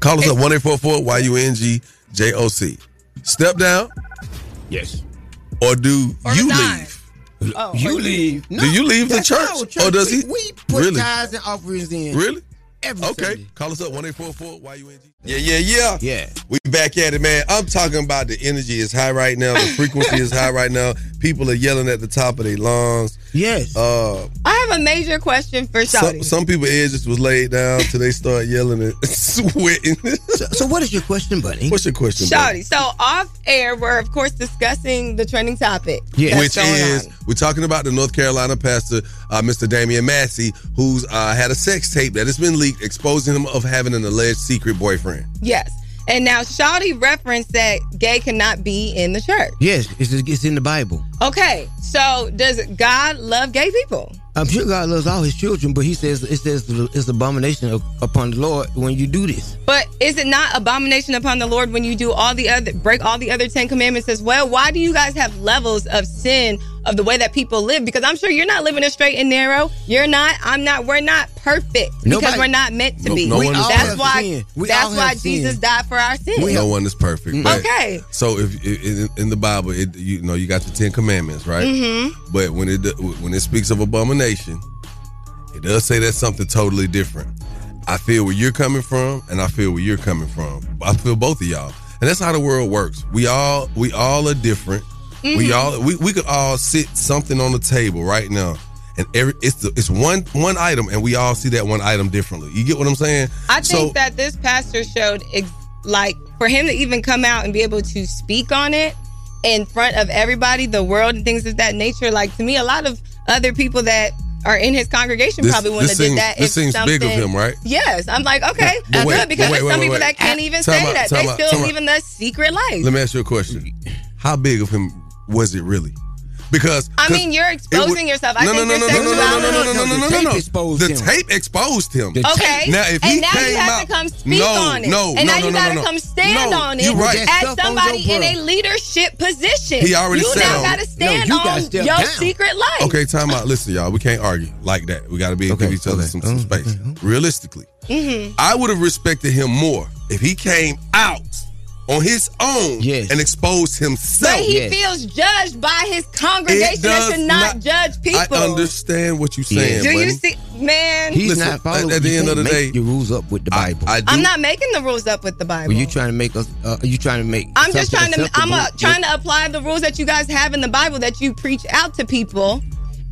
Call us up one eight four four Y U N G J O C. Step down. Yes. Or do Or you resign. leave? Oh, You or- leave. Do you leave the that's church? Or does he? We, we put Really? tithes and offerings in. Really? Every Okay. Sunday. Call us up one eight four four Y U N G. Yeah, yeah, yeah. Yeah. We back at it, man. I'm talking about the energy is high right now. The frequency is high right now. People are yelling at the top of their lungs. Yes. Uh, I have a major question for some, Shawty. some people edges was laid down till they start yelling and sweating. So, so what is your question, buddy? What's your question? buddy? So off air, we're of course discussing the trending topic. Yeah. which is on. we're talking about the North Carolina pastor, uh, Mr. Damian Massey, who's uh, had a sex tape that has been leaked, exposing him of having an alleged secret boyfriend. Yes. And now Shawty referenced that gay cannot be in the church. Yes, it's, it's in the Bible. Okay, so does God love gay people? I'm sure God loves all His children, but He says it says it's abomination upon the Lord when you do this. But is it not abomination upon the Lord when you do all the other break all the other Ten Commandments as well? Why do you guys have levels of sin of the way that people live? Because I'm sure you're not living a straight and narrow. You're not. I'm not. We're not perfect because we're not meant to No- be. no one is that's why. We That's why have sin. Jesus died for our sins. no one is perfect. but- Okay. So if in, in the Bible, it, you know, you got the Ten Commandments, right? Mm-hmm. But when it when it speaks of abomination, it does say that's something totally different. I feel where you're coming from, and I feel where you're coming from. I feel both of y'all, and that's how the world works. We all we all are different. We Mhm. all we, we could all sit something on the table right now, and every it's the, it's one one item, and we all see that one item differently. You get what I'm saying? I think So- that this pastor showed ex- like for him to even come out and be able to speak on it in front of everybody, the world, and things of that nature, like to me, a lot of other people that are in his congregation This- probably wouldn't have did that. this seems big of him, right? Yes, I'm like, okay, But that's wait, good because wait, there's wait, some people that can't even say that. They out, still living the secret life. Let me ask you a question. How big of him was it really? Because I 'cause mean, you're exposing would- yourself. I no, think no, your no, no, no, no, sexuality. no, no, no, no, no, no, no, no. exposed The him. tape exposed him. Okay. Now, if and he now came you have out, to come speak no, on it. no, and no, now no, you no, gotta no, no. come stand No, on it you're right. as Stuff on somebody your in a bro. leadership position. He already you said now on- gotta stand No, you gotta on step your down. secret life. Okay, time out. Listen, y'all. We can't argue like that. We got to be give each other some, some space. Realistically, Mm-hmm. I would have respected him more if he came out on his own and expose himself. But he feels judged by his congregation that does should not, not- judge people. I understand what you're saying. Do you see, man? He's Listen, not following. at- at the end of the day- your rules up with the Bible. I do. I'm not making the rules up with the Bible. Well, you trying to make us? Uh, you trying to make? I'm just trying to. I'm uh, acceptable trying to apply the rules that you guys have in the Bible that you preach out to people,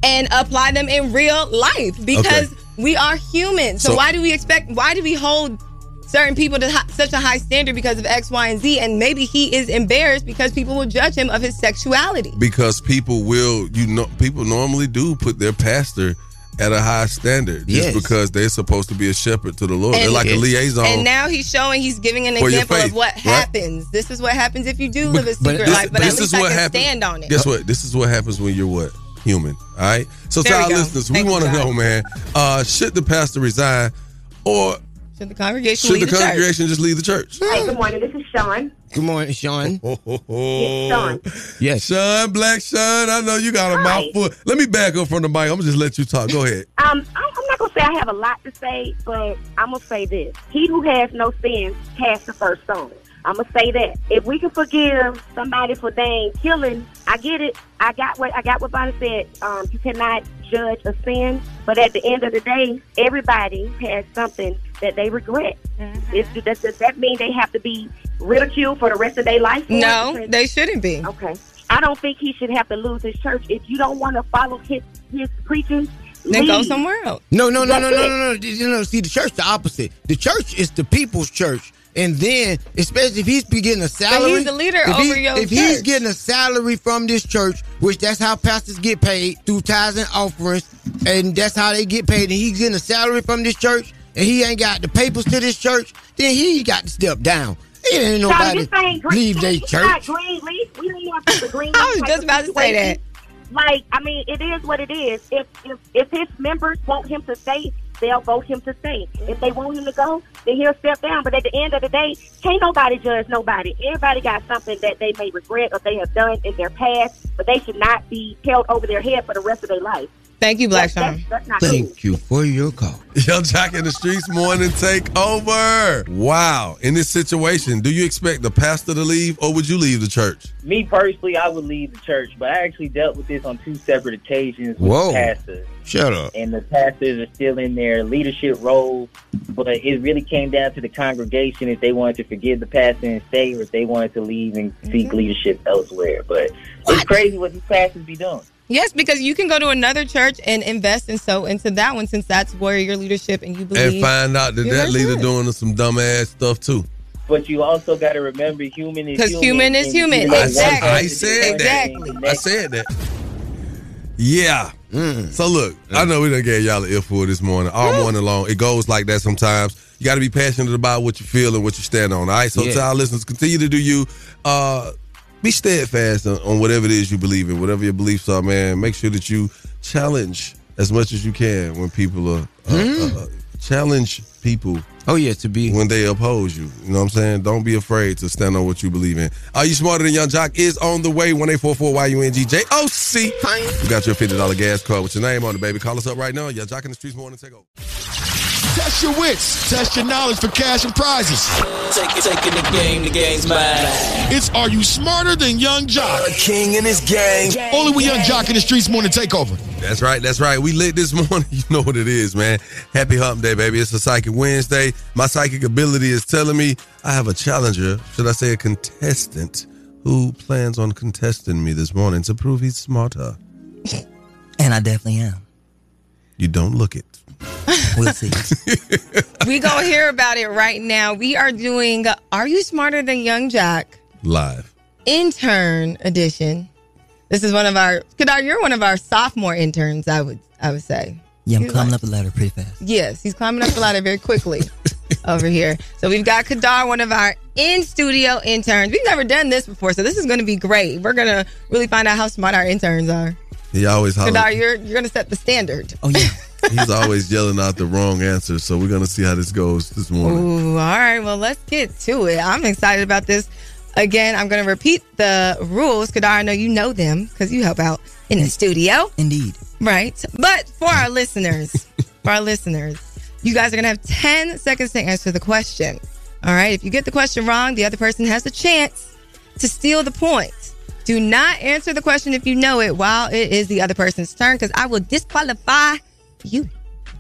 and apply them in real life because Okay. we are humans. So, So- why do we expect? Why do we hold certain people to such a high standard because of X, Y, and Z? And maybe he is embarrassed because people will judge him of his sexuality. because people will you know people normally do put their pastor at a high standard just Yes. because they're supposed to be a shepherd to the Lord. they're And- like a liaison. And now he's showing, he's giving an example faith, of what right? happens. This is what happens if you do live a But secret this- life. But at this least is I what can happens- stand on it. Guess what? This is what happens when you're what? Human. All right. So to There we our go. listeners, we Thank you, want to know, man, uh, should the pastor resign or Should the congregation should leave the the church? congregation just leave the church? Hey, good morning. This is Sean. Good morning, Sean. Yes, Sean. Yes. Sean, Black Sean, I know you got a Hi. mouthful. Let me back up from the mic. I'm gonna just let you talk. Go ahead. Um, I'm I'm not gonna say I have a lot to say, but I'm gonna say this: He who has no sin cast the first stone. I'm gonna say that if we can forgive somebody for dang killing, I get it. I got what I got what Bonnie said. Um, you cannot judge a sin, but at the end of the day, everybody has something that they regret. Is, does, does that mean they have to be ridiculed for the rest of their life? No, Because- they shouldn't be. Okay. I don't think he should have to lose his church. If you don't want to follow his his preaching, Then go somewhere else. No, no, no, no, That's no, no, no. You know, see, the church the opposite. The church is the people's church. And then, especially if he's be getting a salary, he's the leader if he- over your If he's getting a salary from this church, which that's how pastors get paid through tithes and offerings, and that's how they get paid, and he's getting a salary from this church, and he ain't got the papers to this church, then he got to step down. It ain't So nobody this ain't green, leave their church. green leaf. We don't want the green. I was just about to say situation. Like, I mean, it is what it is. If if if his members want him to stay, they'll vote him to stay. If they want him to go, then he'll step down. But at the end of the day, can't nobody judge nobody. Everybody got something that they may regret or they have done in their past, but they should not be held over their head for the rest of their life. Thank you, Black That's, Sean. that's, that's not cool. Thank you for your call. Yo, Joc in the Streets morning take over. Wow. In this situation, do you expect the pastor to leave or would you leave the church? Me personally, I would leave the church, but I actually dealt with this on two separate occasions with Whoa. pastors. Shut up. And the pastors are still in their leadership role, but it really came down to the congregation if they wanted to forgive the pastor and stay, or if they wanted to leave and seek mm-hmm. leadership elsewhere. But it's crazy what these pastors be doing. Yes, because you can go to another church and invest and so into that one since that's where your leadership and you believe. And find out that that leader good. doing some dumbass stuff too. But you also got to remember, human is 'Cause human. Because human is and human. you Exactly. person I said one that. thing, I said that. Yeah. So look, I know we done gave y'all an earful this morning, all morning long. It goes like that sometimes. You got to be passionate about what you feel and what you stand on. All right. So Yeah. to our listeners, continue to do you. Uh, be steadfast on, on whatever it is you believe in, whatever your beliefs are, man. Make sure that you challenge as much as you can when people are uh, uh, uh, challenge people. Oh yeah, to be when they oppose you. You know what I'm saying? Don't be afraid to stand on what you believe in. Are you smarter than Yung Joc? Is on the way. One eight four four Y U N G J O C. You got your fifty dollar gas card with your name on it, baby. Call us up right now. Yung Joc in the streets morning. Take over. Test your wits. Test your knowledge for cash and prizes. Take it, taking the game, the game's mine. It's Are You Smarter Than Yung Joc? A king and his gang. Only with Yung Joc in the streets morning takeover. That's right. That's right. We lit this morning. You know what it is, man. Happy Hump Day, baby. It's a Psychic Wednesday. My psychic ability is telling me I have a challenger, should I say a contestant, who plans on contesting me this morning to prove he's smarter. And I definitely am. You don't look it. We'll see. we gonna hear about it right now. We are doing Are You Smarter Than Yung Joc? Live. Intern edition. This is one of our Kadar, you're one of our sophomore interns, I would I would say. Yeah, I'm You're climbing like- up the ladder pretty fast. Yes, he's climbing up the ladder very quickly over here. So we've got Kadar, one of our in studio interns. We've never done this before, so this is going to be great. We're going to really find out how smart our interns are. He always hollers. Kadar, you're you're going to set the standard. Oh yeah. He's always yelling out the wrong answer. So we're gonna see how this goes this morning. Ooh, all right. Well, let's get to it. I'm excited about this. Again, I'm going to repeat the rules. Kadar, I know you know them because you help out in the studio. Indeed. Right. But for our listeners, for our listeners, you guys are going to have 10 seconds to answer the question. All right. If you get the question wrong, the other person has a chance to steal the point. Do not answer the question if you know it while it is the other person's turn because I will disqualify you.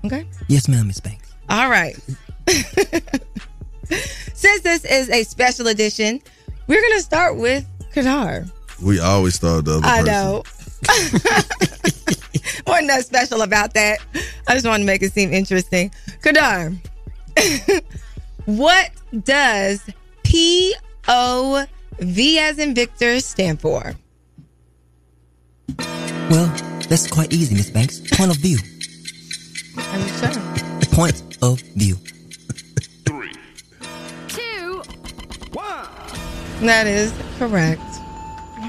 Okay. Yes, ma'am, Miss Banks. All right. Since this is a special edition, we're going to start with Kadar. We always start the other I person. know. Wasn't that special about that? I just want to make it seem interesting. Kadar, what does P O V as in Victor stand for? Well, that's quite easy, Miss Banks. Point of view. Are you sure? Point of view. That is correct.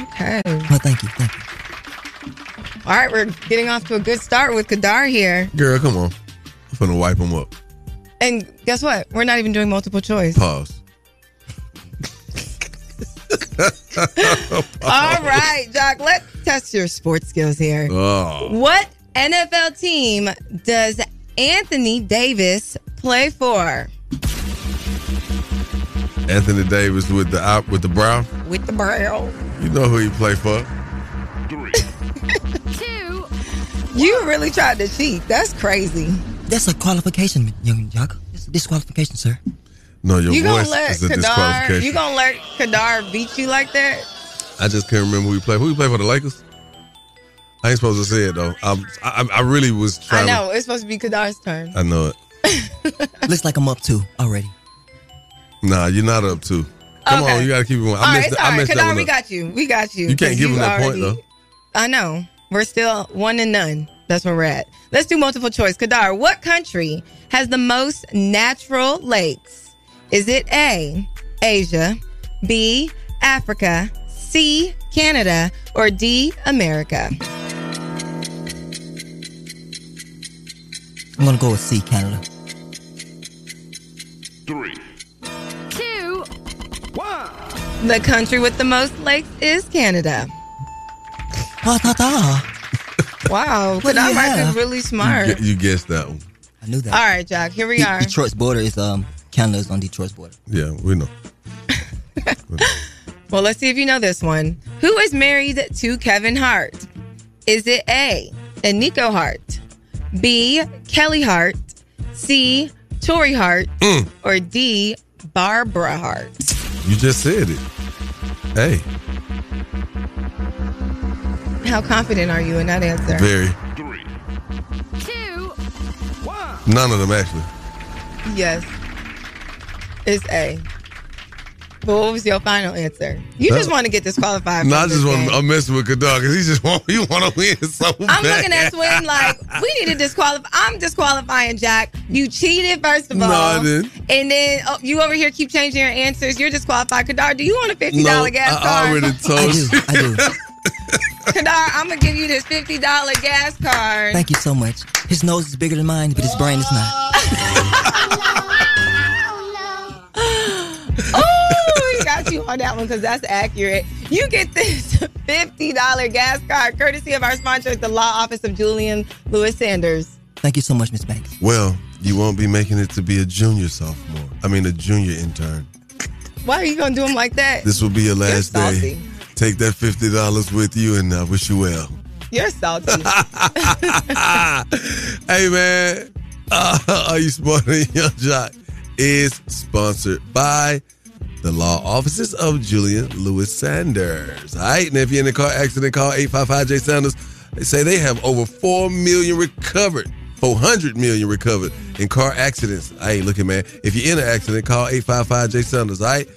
Okay. Well, thank you. Thank you. All right, we're getting off to a good start with Kadar here. Girl, come on. I'm gonna wipe him up. And guess what? We're not even doing multiple choice. Pause. All right, Joc, let's test your sports skills here. Oh. What NFL team does Anthony Davis play for? Anthony Davis with the out with the brow. With the brow. You know who he play for. Three, two. You really tried to cheat. That's crazy. That's a qualification, Yung Joc. It's a disqualification, sir. No, your you gonna voice let is a Kadar? disqualification. You gonna let Kadar beat you like that? I just can't remember who he played. Who he played for the Lakers? I ain't supposed to say it though. I'm, I, I really was I trying. know it's supposed to be Kadar's turn. I know it. Looks like I'm up two already. Nah, you're not up to. Come Okay. on, you got to keep it going. All I right, missed, it's all I right. missed that Kadar, we up. got you. We got you. You can't give him that already- point though. I know. We're still one and none. That's where we're at. Let's do multiple choice. Kadar, what country has the most natural lakes? Is it A, Asia, B, Africa, C, Canada, or D, America? I'm gonna go with C, Canada. Three, two, one. The country with the most lakes is Canada. Ta ta ta. Wow, What do Kadar you might be really smart. You, you guessed that one. I knew that. All right, Joc, here we De- are. Detroit's border is um Canada's on Detroit's border. Yeah, we know. Well, let's see if you know this one. Who is married to Kevin Hart? Is it A, Eniko Hart, B, Kelly Hart, C, Tori Hart, Mm. or D, Barbara Hart? You just said it. Hey, How confident are you in that answer? very. None of them actually. Yes. It's A. But what was your final answer? You just want to get disqualified. No, I just want. game. I'm messing with Kadar because he just want. You want to win so bad. I'm looking at Swin like we need to disqualify. I'm disqualifying Joc. You cheated first of No, all, I didn't. and then oh, you over here keep changing your answers. You're disqualified. Kadar, do you want a fifty dollar No, gas card? I card? already told you. I do. Kadar, I'm gonna give you this fifty dollar gas card. Thank you so much. His nose is bigger than mine, but his brain is not. oh, we got you on that one because that's accurate. You get this fifty dollar gas card courtesy of our sponsor, the Law Office of Julian Lewis Sanders. Thank you so much, Miss Banks. Well, you won't be making it to be a junior sophomore. I mean, a junior intern. Why are you gonna do him like that? This will be your last You're day. Take that fifty dollars with you, and I wish you well. You're salty. hey man, uh, are you smarter than Yung Joc? Is sponsored by the law offices of Julian Lewis Sanders. All right, and if you're in a car accident, call 855 J Sanders. They say they have over four million recovered 400 million recovered in car accidents. Hey, look at man. If you're in an accident, call 855 J Sanders. All right,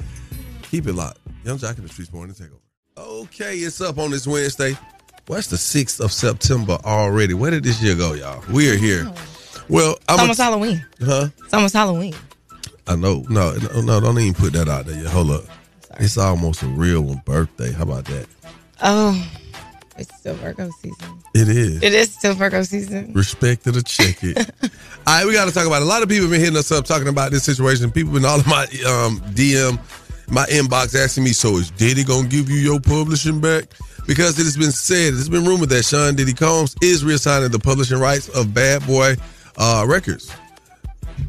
keep it locked. Yung Joc in the streets morning takeover. Okay, it's up on this Wednesday. What's the 6th of September already? Where did this year go, y'all? We are here. Oh. Well, I'm almost Halloween. huh? It's almost Halloween. I know. No, no, no, don't even put that out there. yet. Hold up. It's almost a real one birthday. How about that? Oh, it's still Virgo season. It is. It is still Virgo season. Respect to the check it. all right, we got to talk about it. A lot of people have been hitting us up talking about this situation. People in all of my um, DM, my inbox asking me, so is Diddy going to give you your publishing back? Because it has been said, it's been rumored that Sean Diddy Combs is reassigning the publishing rights of Bad Boy uh, Records.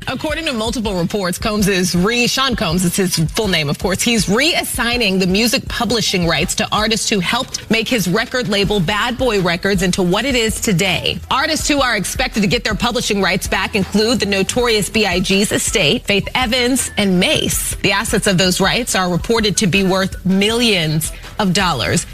According to multiple reports, Combs is re Sean Combs is his full name, of course. He's reassigning the music publishing rights to artists who helped make his record label Bad Boy Records into what it is today. Artists who are expected to get their publishing rights back include the notorious B.I.G.'s estate, Faith Evans, and Mase. The assets of those rights are reported to be worth millions of dollars.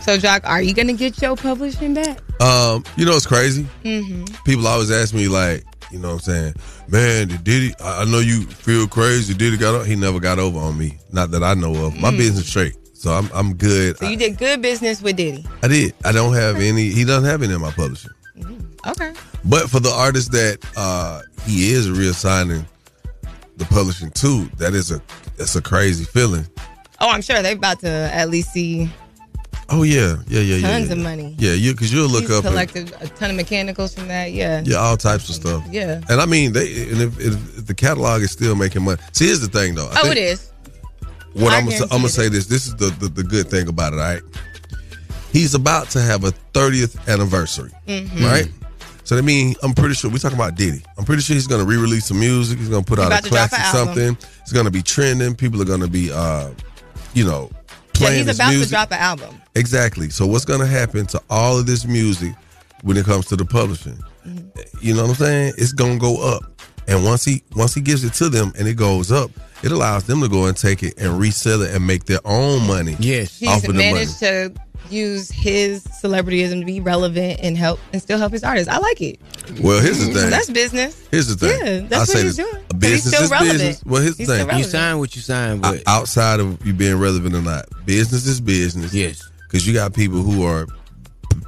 So, Joc, are you going to get your publishing back? Um, you know, it's crazy. Mm-hmm. people always ask me like, you know what I'm saying, man, did Diddy, I I know you feel crazy. Diddy got on, he never got over on me. Not that I know of. My Mm. business straight. So I'm I'm good. So, you did good business with Diddy. I did. I don't have any he doesn't have any in my publishing. Okay. But for the artist that uh he is reassigning the publishing to, that is a that's a crazy feeling. Oh, I'm sure they're about to at least see Oh yeah, yeah, yeah, yeah. tons yeah. of money. Yeah, you because you'll look He's up and- collected a ton of mechanicals from that. Yeah. Yeah, all types of stuff. Yeah. And I mean, they and if, if, the catalog is still making money. See, here's the thing, though. I Oh, it is. What I I'm gonna, I'm gonna say this. This is the, the the good thing about it. All right. He's about to have a 30th anniversary, Mhm. right? So that means I'm pretty sure we're talking about Diddy. I'm pretty sure he's gonna re-release some music. He's gonna put He's out a about to drop classic something. It's gonna be trending. People are gonna be, uh, you know, Yeah, he's about music. to drop an album. Exactly. So what's going to happen to all of this music when it comes to the publishing? Mm-hmm. You know what I'm saying? It's going to go up. And once he once he gives it to them and it goes up, it allows them to go and take it and resell it and make their own money. Yes. Off He's of the money. managed to use his celebrityism to be relevant and help and still help his artists. I like it. Well, here's the thing. That's business. Here's the thing. Yeah, that's I what he's this. doing. A But he's business still is relevant. business. Well, here's the He's thing. You sign what you sign, O- but outside of you being relevant or not, business is business. Yes. Because you got people who are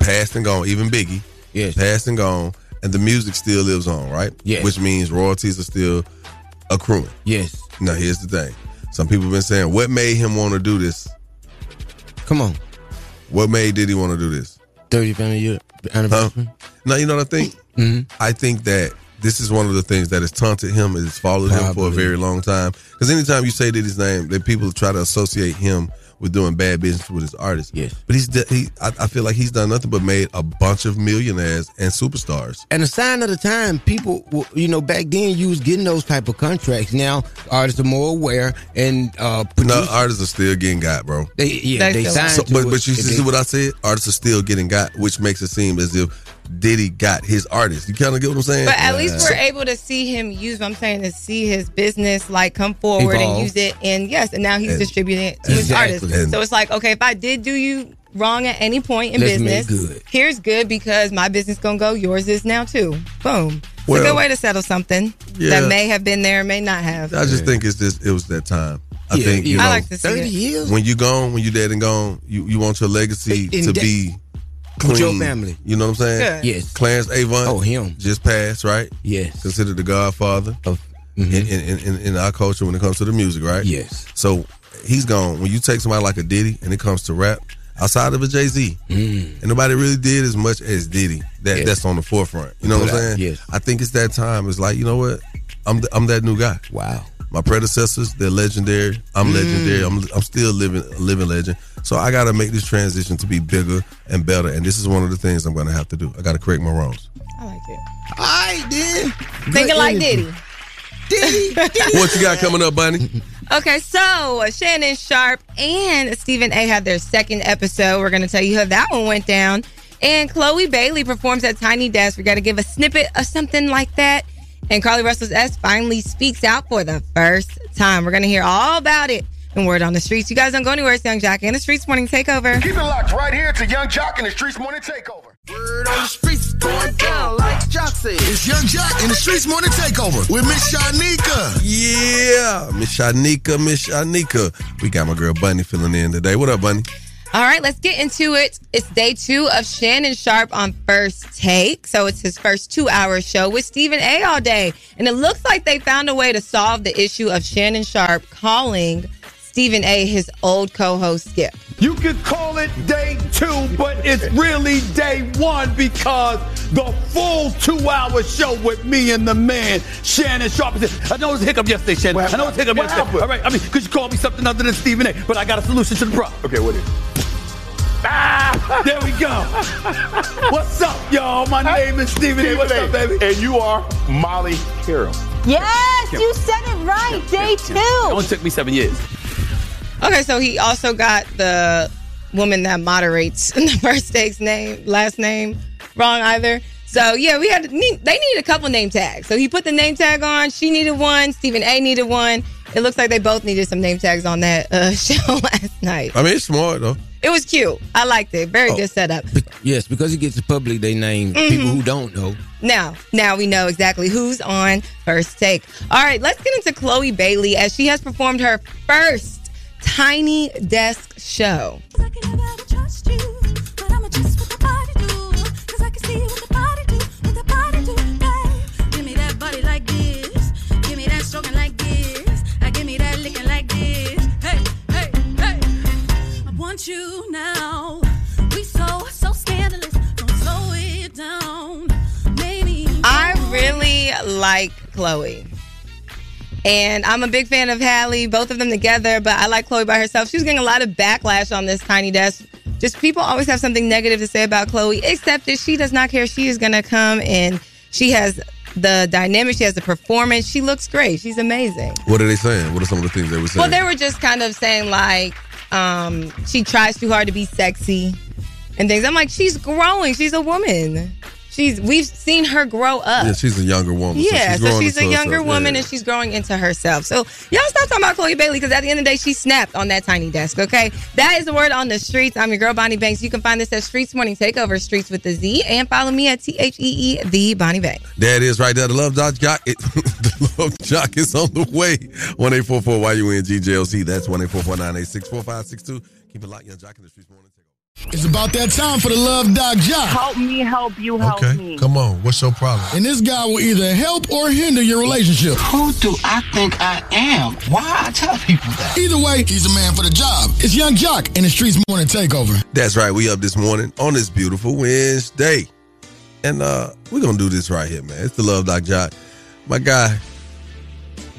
past and gone, even Biggie. Yes. Past and gone, and the music still lives on, right? Yes. Which means royalties are still accruing. yes. Now, here's the thing. Some people have been saying, what made him want to do this? Come on. What made did he want to do this? 30th anniversary. anniversary. Now, you know what I think? Mm-hmm. I think that this is one of the things that has taunted him, has followed him for a very long time. Because anytime you say Diddy's name, that people try to associate him with doing bad business with his artists. Yes. But he's de- he. I, I feel like he's done nothing but made a bunch of millionaires and superstars. And a sign of the time, people, you know, back then you was getting those type of contracts. Now artists are more aware and uh, No, artists are still getting got, bro. they yeah they, sign. So, to but it. but you see they- what I said? Artists are still getting got, which makes it seem as if Diddy got his artist. You kind of get what I'm saying? But at least we're able to see him use. What I'm saying to see his business like come forward Evolve. and use it. And yes, and now he's And- distributing it to his Exactly. artists. And- so it's like, okay, if I did do you wrong at any point in Let's business, good. here's good because my business gonna go. Yours is now too. Boom. It's a good way to settle something yeah. that may have been there, may not have. I just think it's just it was that time. I Yeah, think you yeah. know I like to see 30 it. years. when you gone, when you dead and gone, you, you want your legacy In to that- be With your family. You know what I'm saying? Good. Yes. Clarence Avant. Oh, him. Just passed, right? Yes. Considered the godfather Of- in, mhm. in, in, in our culture when it comes to the music, right? Yes. So he's gone. When you take somebody like a Diddy and it comes to rap, outside of a Jay Z, and nobody really did as much as Diddy. That Mm. Yes. that's on the forefront. You know what I'm Put out, saying? yes. I think it's that time. It's like you know what? I'm th- I'm that new guy. Wow. My predecessors, they're legendary. I'm Mm. legendary. I'm I'm still living a living legend. So I got to make this transition to be bigger and better. And this is one of the things I'm going to have to do. I got to correct my wrongs. I like it. All right then. Thinking Good like energy. Diddy. Diddy. Diddy. What you got coming up, Bonnie? Okay, so Shannon Sharpe and Stephen A had their second episode. We're going to tell you how that one went down. And Chloe Bailey performs at Tiny Desk. We got to give a snippet of something like that. And Carlee Russell's S finally speaks out for the first time. We're going to hear all about it in Word on the Streets. You guys don't go anywhere. It's Yung Joc and the Streetz Morning Takeover. Keep it locked right here to Yung Joc and the Streetz Morning Takeover. Word on the streets going down like Joc said. It's Yung Joc in the Streetz Morning Takeover with Miss Shanika. Yeah, Miss Shanika, Miss Shanika. We got my girl Bonnie filling in today. What up, Bonnie? All right, let's get into it. It's day two of Shannon Sharpe on First Take. So it's his first two hour show with Stephen A all day. And it looks like they found a way to solve the issue of Shannon Sharpe calling Stephen A his old co host Skip. You could call it day two, but it's really day one because the full two-hour show with me and the man, Shannon Sharpe. I know it was a hiccup yesterday, Shannon. I know it was a hiccup what yesterday. happened? All right, I mean, because you called me something other than Stephen A, but I got a solution to the problem. Okay, what is it? Ah, there we go. What's up, y'all? My name is Stephen A. What's up, baby? And you are Molly Carroll. Yes, you said it right. Day It two. only took me seven years. Okay, so he also got the woman that moderates the First Take's name, last name wrong either. So yeah, we had need, they needed a couple name tags. So he put the name tag on. She needed one. Stephen A. needed one. It looks like they both needed some name tags on that uh, show last night. I mean, it's smart though. It was cute. I liked it. Very Oh. good setup. Yes, because he gets the public they name people Mhm. who don't know. Now, now we know exactly who's on first take. All right, let's get into Chloe Bailey as she has performed her first tiny desk show. You now. We so, so scandalous. Don't slow it down. Maybe. I really like Chloe. And I'm a big fan of Halle, both of them together, but I like Chloe by herself. She was getting a lot of backlash on this tiny desk. Just people always have something negative to say about Chloe, except that she does not care. She is going to come and she has the dynamic, she has the performance. She looks great. She's amazing. What are they saying? What are some of the things they were saying? Well, they were just kind of saying like um, she tries too hard to be sexy and things. I'm like, she's growing. She's a woman. She's we've seen her grow up. yeah, she's a younger woman. Yeah, so growing she's a younger herself. Woman yeah. and she's growing into herself. So y'all stop talking about Chloe Bailey because at the end of the day, she snapped on that tiny desk. Okay, that is the word on the streets. I'm your girl Bonnie Banks. You can find this at Streetz Morning Takeover, Streets with the Z, and follow me at T H E E the Bonnie Banks. There it is right there. The Love Jock, jock it, the Love Jock is on the way. 1-844 YUNGJOC. That's 1-844-986-4562. Keep it locked, Yung Joc in the streets morning. It's about that time for the Love Doc Joc. Help me, help you, help Okay, me. come on. What's your problem? And this guy will either help or hinder your relationship. Who do I think I am? Why I tell people that? Either way, he's a man for the job. It's Yung Joc and the Streetz Morning Takeover. That's right. We up this morning on this beautiful Wednesday. And uh we're gonna do this right here, man. It's the Love Doc Jock. My guy,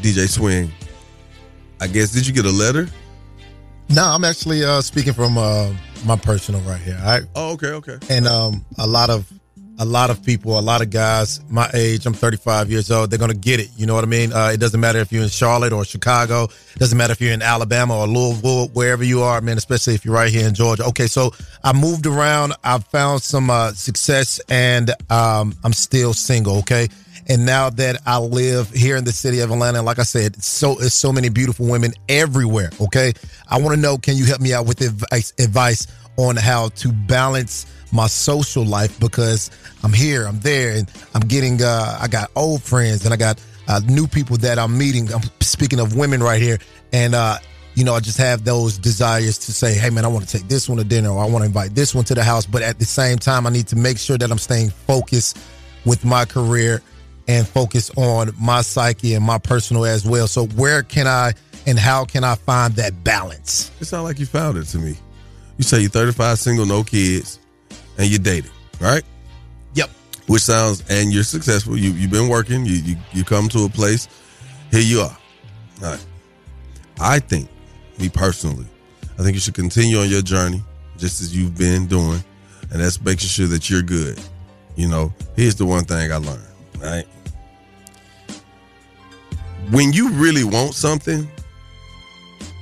DJ Swing. I guess did you get a letter? No, I'm actually uh, speaking from uh, my personal right here. I, oh, okay, okay. And um, a lot of a lot of people, a lot of guys my age, I'm 35 years old, they're gonna get it. You know what I mean? Uh, it doesn't matter if you're in Charlotte or Chicago. It doesn't matter if you're in Alabama or Louisville, wherever you are, man. Especially if you're right here in Georgia. Okay, so I moved around. I've found some uh, success, and um, I'm still single. Okay. And now that I live here in the city of Atlanta, like I said, so it's so many beautiful women everywhere. Okay, I want to know, can you help me out with advice, advice on how to balance my social life because I'm here, I'm there, and I'm getting. Uh, I got old friends and I got uh, new people that I'm meeting. I'm speaking of women right here, and uh, you know, I just have those desires to say, hey man, I want to take this one to dinner, or I want to invite this one to the house. But at the same time, I need to make sure that I'm staying focused with my career and focus on my psyche and my personal as well. So where can I and how can I find that balance? It sounds like you found it to me. You say you're 35, single, no kids, and you're dating, right? Yep. Which sounds and you're successful. You you've been working. You you you come to a place. Here you are. All right. I think, me personally, I think you should continue on your journey just as you've been doing, and that's making sure that you're good. You know, here's the one thing I learned. Right. When you really want something,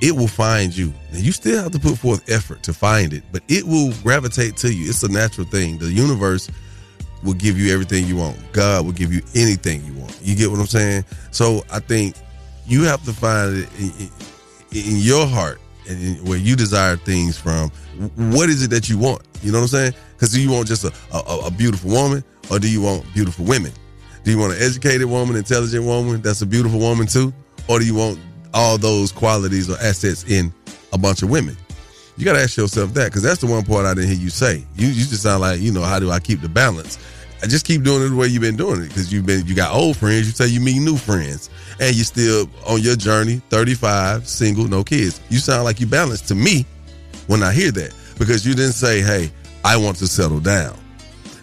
it will find you. Now, you still have to put forth effort to find it, but it will gravitate to you. It's a natural thing. The universe will give you everything you want. God will give you anything you want. You get what I'm saying? So I think you have to find it in, your heart and where you desire things from, what is it that you want? You know what I'm saying? Because do you want just a, a, a beautiful woman, or do you want beautiful women? Do you want an educated woman, intelligent woman that's a beautiful woman too, or do you want all those qualities or assets in a bunch of women? You got to ask yourself that because that's the one part I didn't hear you say. You you just sound like you know how do I keep the balance? I just keep doing it the way you've been doing it because you've been you got old friends. You say you meet new friends, and you still on your journey. Thirty five, single, no kids. You sound like you balanced to me when I hear that because you didn't say, "Hey, I want to settle down."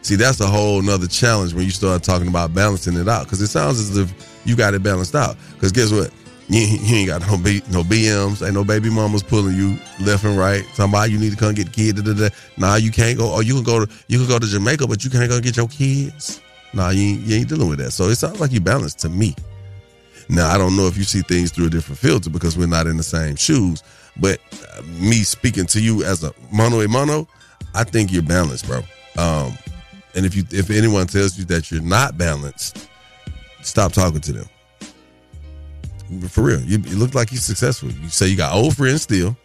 See, that's a whole nother challenge when you start talking about balancing it out because it sounds as if you got it balanced out. Because guess what? You, you ain't got no B, no BMs, ain't no baby mamas pulling you left and right. Somebody you need to come get kid. Da, da, da. Nah, you can't go. Or you can go to you can go to Jamaica, but you can't go get your kids. Nah, you ain't, you ain't dealing with that. So it sounds like you balanced to me. Now I don't know if you see things through a different filter because we're not in the same shoes. But uh, me speaking to you as a mono a mono, I think you're balanced, bro. Um, and if you if anyone tells you that you're not balanced, stop talking to them. For real, you, you look like you're successful. You say you got old friends still,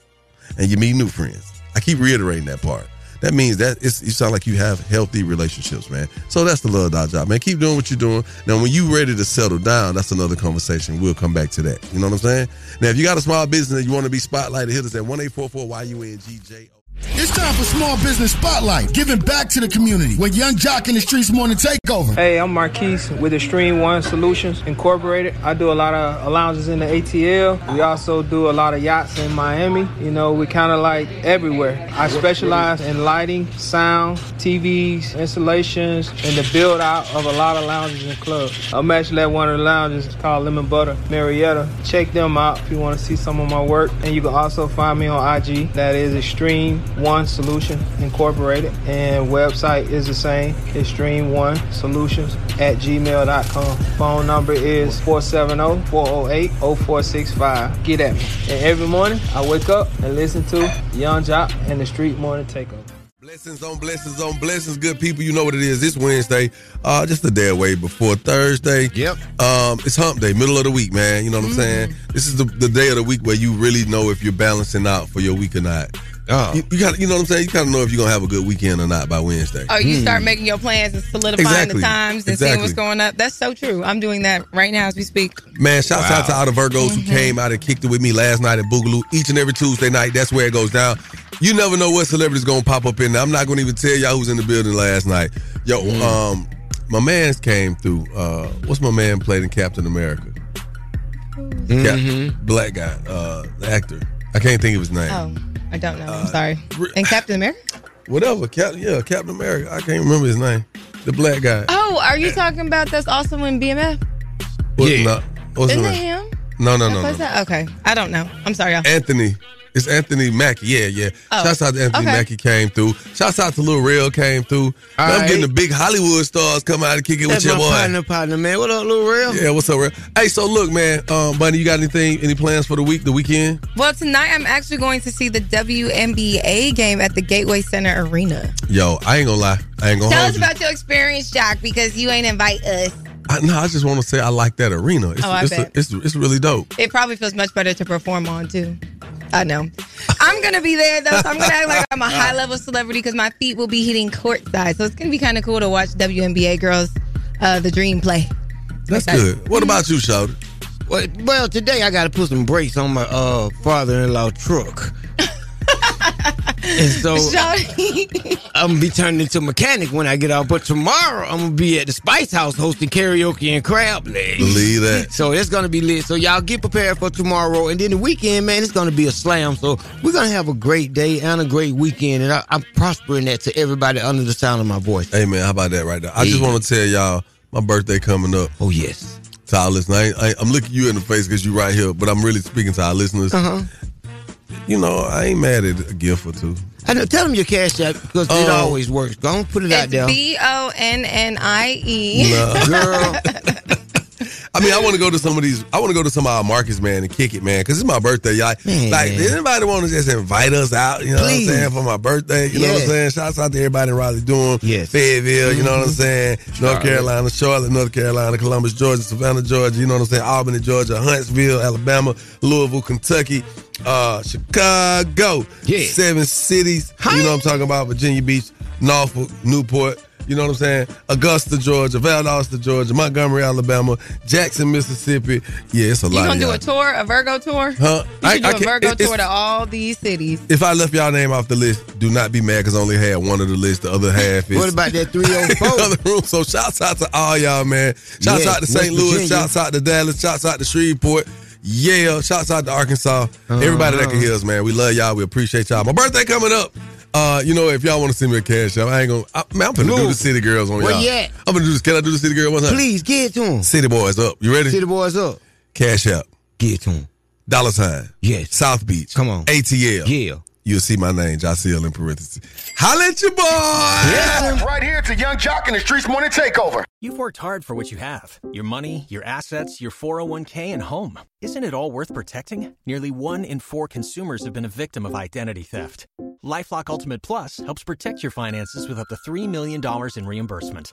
and you meet new friends. I keep reiterating that part. That means that it's, you sound like you have healthy relationships, man. So that's the love doc joc, man. Keep doing what you're doing. Now, when you ready to settle down, that's another conversation. We'll come back to that. You know what I'm saying? Now, if you got a small business and you want to be spotlighted, hit us at one eight four four Y U N G J. It's time for Small Business Spotlight, giving back to the community with Yung Joc in the Streetz Morning Takeover. Hey, I'm Marquise with Extreme One Solutions Incorporated. I do a lot of lounges in the ATL. We also do a lot of yachts in Miami. You know, we kind of like everywhere. I specialize in lighting, sound, TVs, installations, and the build out of a lot of lounges and clubs. I'm actually at one of the lounges called Lemon Butter Marietta. Check them out if you want to see some of my work. And you can also find me on IG. That is Extreme One Solution Incorporated. And website is the same, Extreme One Solutions at gmail.com. Phone number is 470-408-0465. Get at me. And every morning I wake up and listen to Yung Joc and the Street Morning Takeover. Blessings on blessings on blessings, good people. You know what it is. This Wednesday, uh, just a day away before Thursday. Yep. Um, it's Hump Day, middle of the week, man. You know what I'm saying? This is the, the day of the week where you really know if you're balancing out for your week or not. Oh. You, you got, you know what I'm saying? You kind of know if you're gonna have a good weekend or not by Wednesday. Oh, you start making your plans and solidifying Exactly. the times and seeing what's going up. That's so true. I'm doing that right now as we speak. Man, shouts out to all the Virgos who came out and kicked it with me last night at Boogaloo. Each and every Tuesday night, that's where it goes down. You never know what celebrity's gonna pop up in there. I'm not gonna even tell y'all who's in the building last night. Yo, um, my man's came through. Uh, what's my man played in Captain America? Cap- black guy, uh, the actor. I can't think of his name. Oh, I don't know. I'm sorry. Uh, and Captain America? Whatever, Cap- yeah, Captain America. I can't remember his name. The black guy. Oh, are you talking about that's also in BMF? What- no, what's his Isn't it him? No, no, That no, plays no. that? Okay. I don't know. I'm sorry, y'all. Anthony. It's Anthony Mackie. Yeah, yeah. Oh, Shouts out to Anthony okay. Mackie came through. Shouts out to Lil Real came through. All I'm right. getting the big Hollywood stars come out and kick it That's with my your boy. partner, partner, man. What up, Lil real? Yeah, what's up, Real? Hey, so look, man, um, Bonnie, you got anything, any plans for the week, the weekend? Well, tonight I'm actually going to see the WNBA game at the Gateway Center Arena. Yo, I ain't gonna lie. I ain't gonna Tell hold us you. about your experience, Joc, because you ain't invite us. I, no, I just want to say I like that arena. It's, Oh, I it's, bet. it's, it's really dope. It probably feels much better to perform on too. I know. I'm gonna be there though, so I'm gonna act like I'm a high level celebrity because my feet will be hitting courtside. So it's gonna be kind of cool to watch WNBA girls, uh, the Dream play. That's good. What about you, Shawty? Well, well, today I got to put some brakes on my uh, father-in-law truck. And so I'm gonna be turned into a mechanic when I get out. But tomorrow I'm gonna be at the Spice House hosting karaoke and crab legs. Believe that. So it's gonna be lit. So y'all get prepared for tomorrow, and then the weekend, man, it's gonna be a slam. So we're gonna have a great day and a great weekend, and I, I'm prospering that to everybody under the sound of my voice. Hey, man, how about that right there? I just want to tell y'all my birthday coming up. Oh yes. To our listeners, I, I, I'm looking you in the face because you're right here, but I'm really speaking to our listeners. Uh huh. You know, I ain't mad at a gift or two. I know. Tell them your cash app because it Oh. always works. Go on, put it out there. B O N N I E. Girl. I mean, I want to go to some of these. I want to go to some of our markets, man, and kick it, man, because it's my birthday, y'all. Man. Like, does anybody want to just invite us out? You know Please. what I'm saying for my birthday? You know what I'm saying? Shouts out to everybody in Raleigh, Durham, Yes. Fayetteville. You know what I'm Mhm. saying? North Carolina, Charlotte, North Carolina, Columbus, Georgia, Savannah, Georgia. You know what I'm saying? Albany, Georgia, Huntsville, Alabama, Louisville, Kentucky, uh, Chicago. Yeah. Seven cities. You know what I'm talking about? Virginia Beach, Norfolk, Newport. You know what I'm saying? Augusta, Georgia, Valdosta, Georgia, Montgomery, Alabama, Jackson, Mississippi. Yeah, it's a You lot. You gonna of do y'all. a tour, a Virgo tour? Huh? You I- should do I a Virgo it- tour to all these cities. If I left y'all name off the list, do not be mad because I only had one of the list. The other half is. What about that 304? in the other room. So shouts out to all y'all, man. Shouts Yeah, out to St. Louis. Virginia. Shouts out to Dallas. Shouts out to Shreveport. Yeah, shouts out to Arkansas. Everybody that can uh-huh. hear us, man. We love y'all. We appreciate y'all. My birthday coming up. Uh, you know, if y'all want to send me a cash app, I ain't gonna. I, man, I'm gonna do the city girls on Where y'all. at? I'm gonna do this. Can I do the city girl one time? Please get it to him. City boys up. You ready? City boys up. Cash app. Get it to him. Dollar sign. Yes. South Beach. Come on. ATL. Yeah. You'll see my name, Jasiel in parentheses. Holla at your boy. Right here, it's a Yung Joc in the Streetz Morning Takeover. You've worked hard for what you have your money, your assets, your 401k, and home. Isn't it all worth protecting? Nearly one in four consumers have been a victim of identity theft. Lifelock Ultimate Plus helps protect your finances with up to $3 million in reimbursement.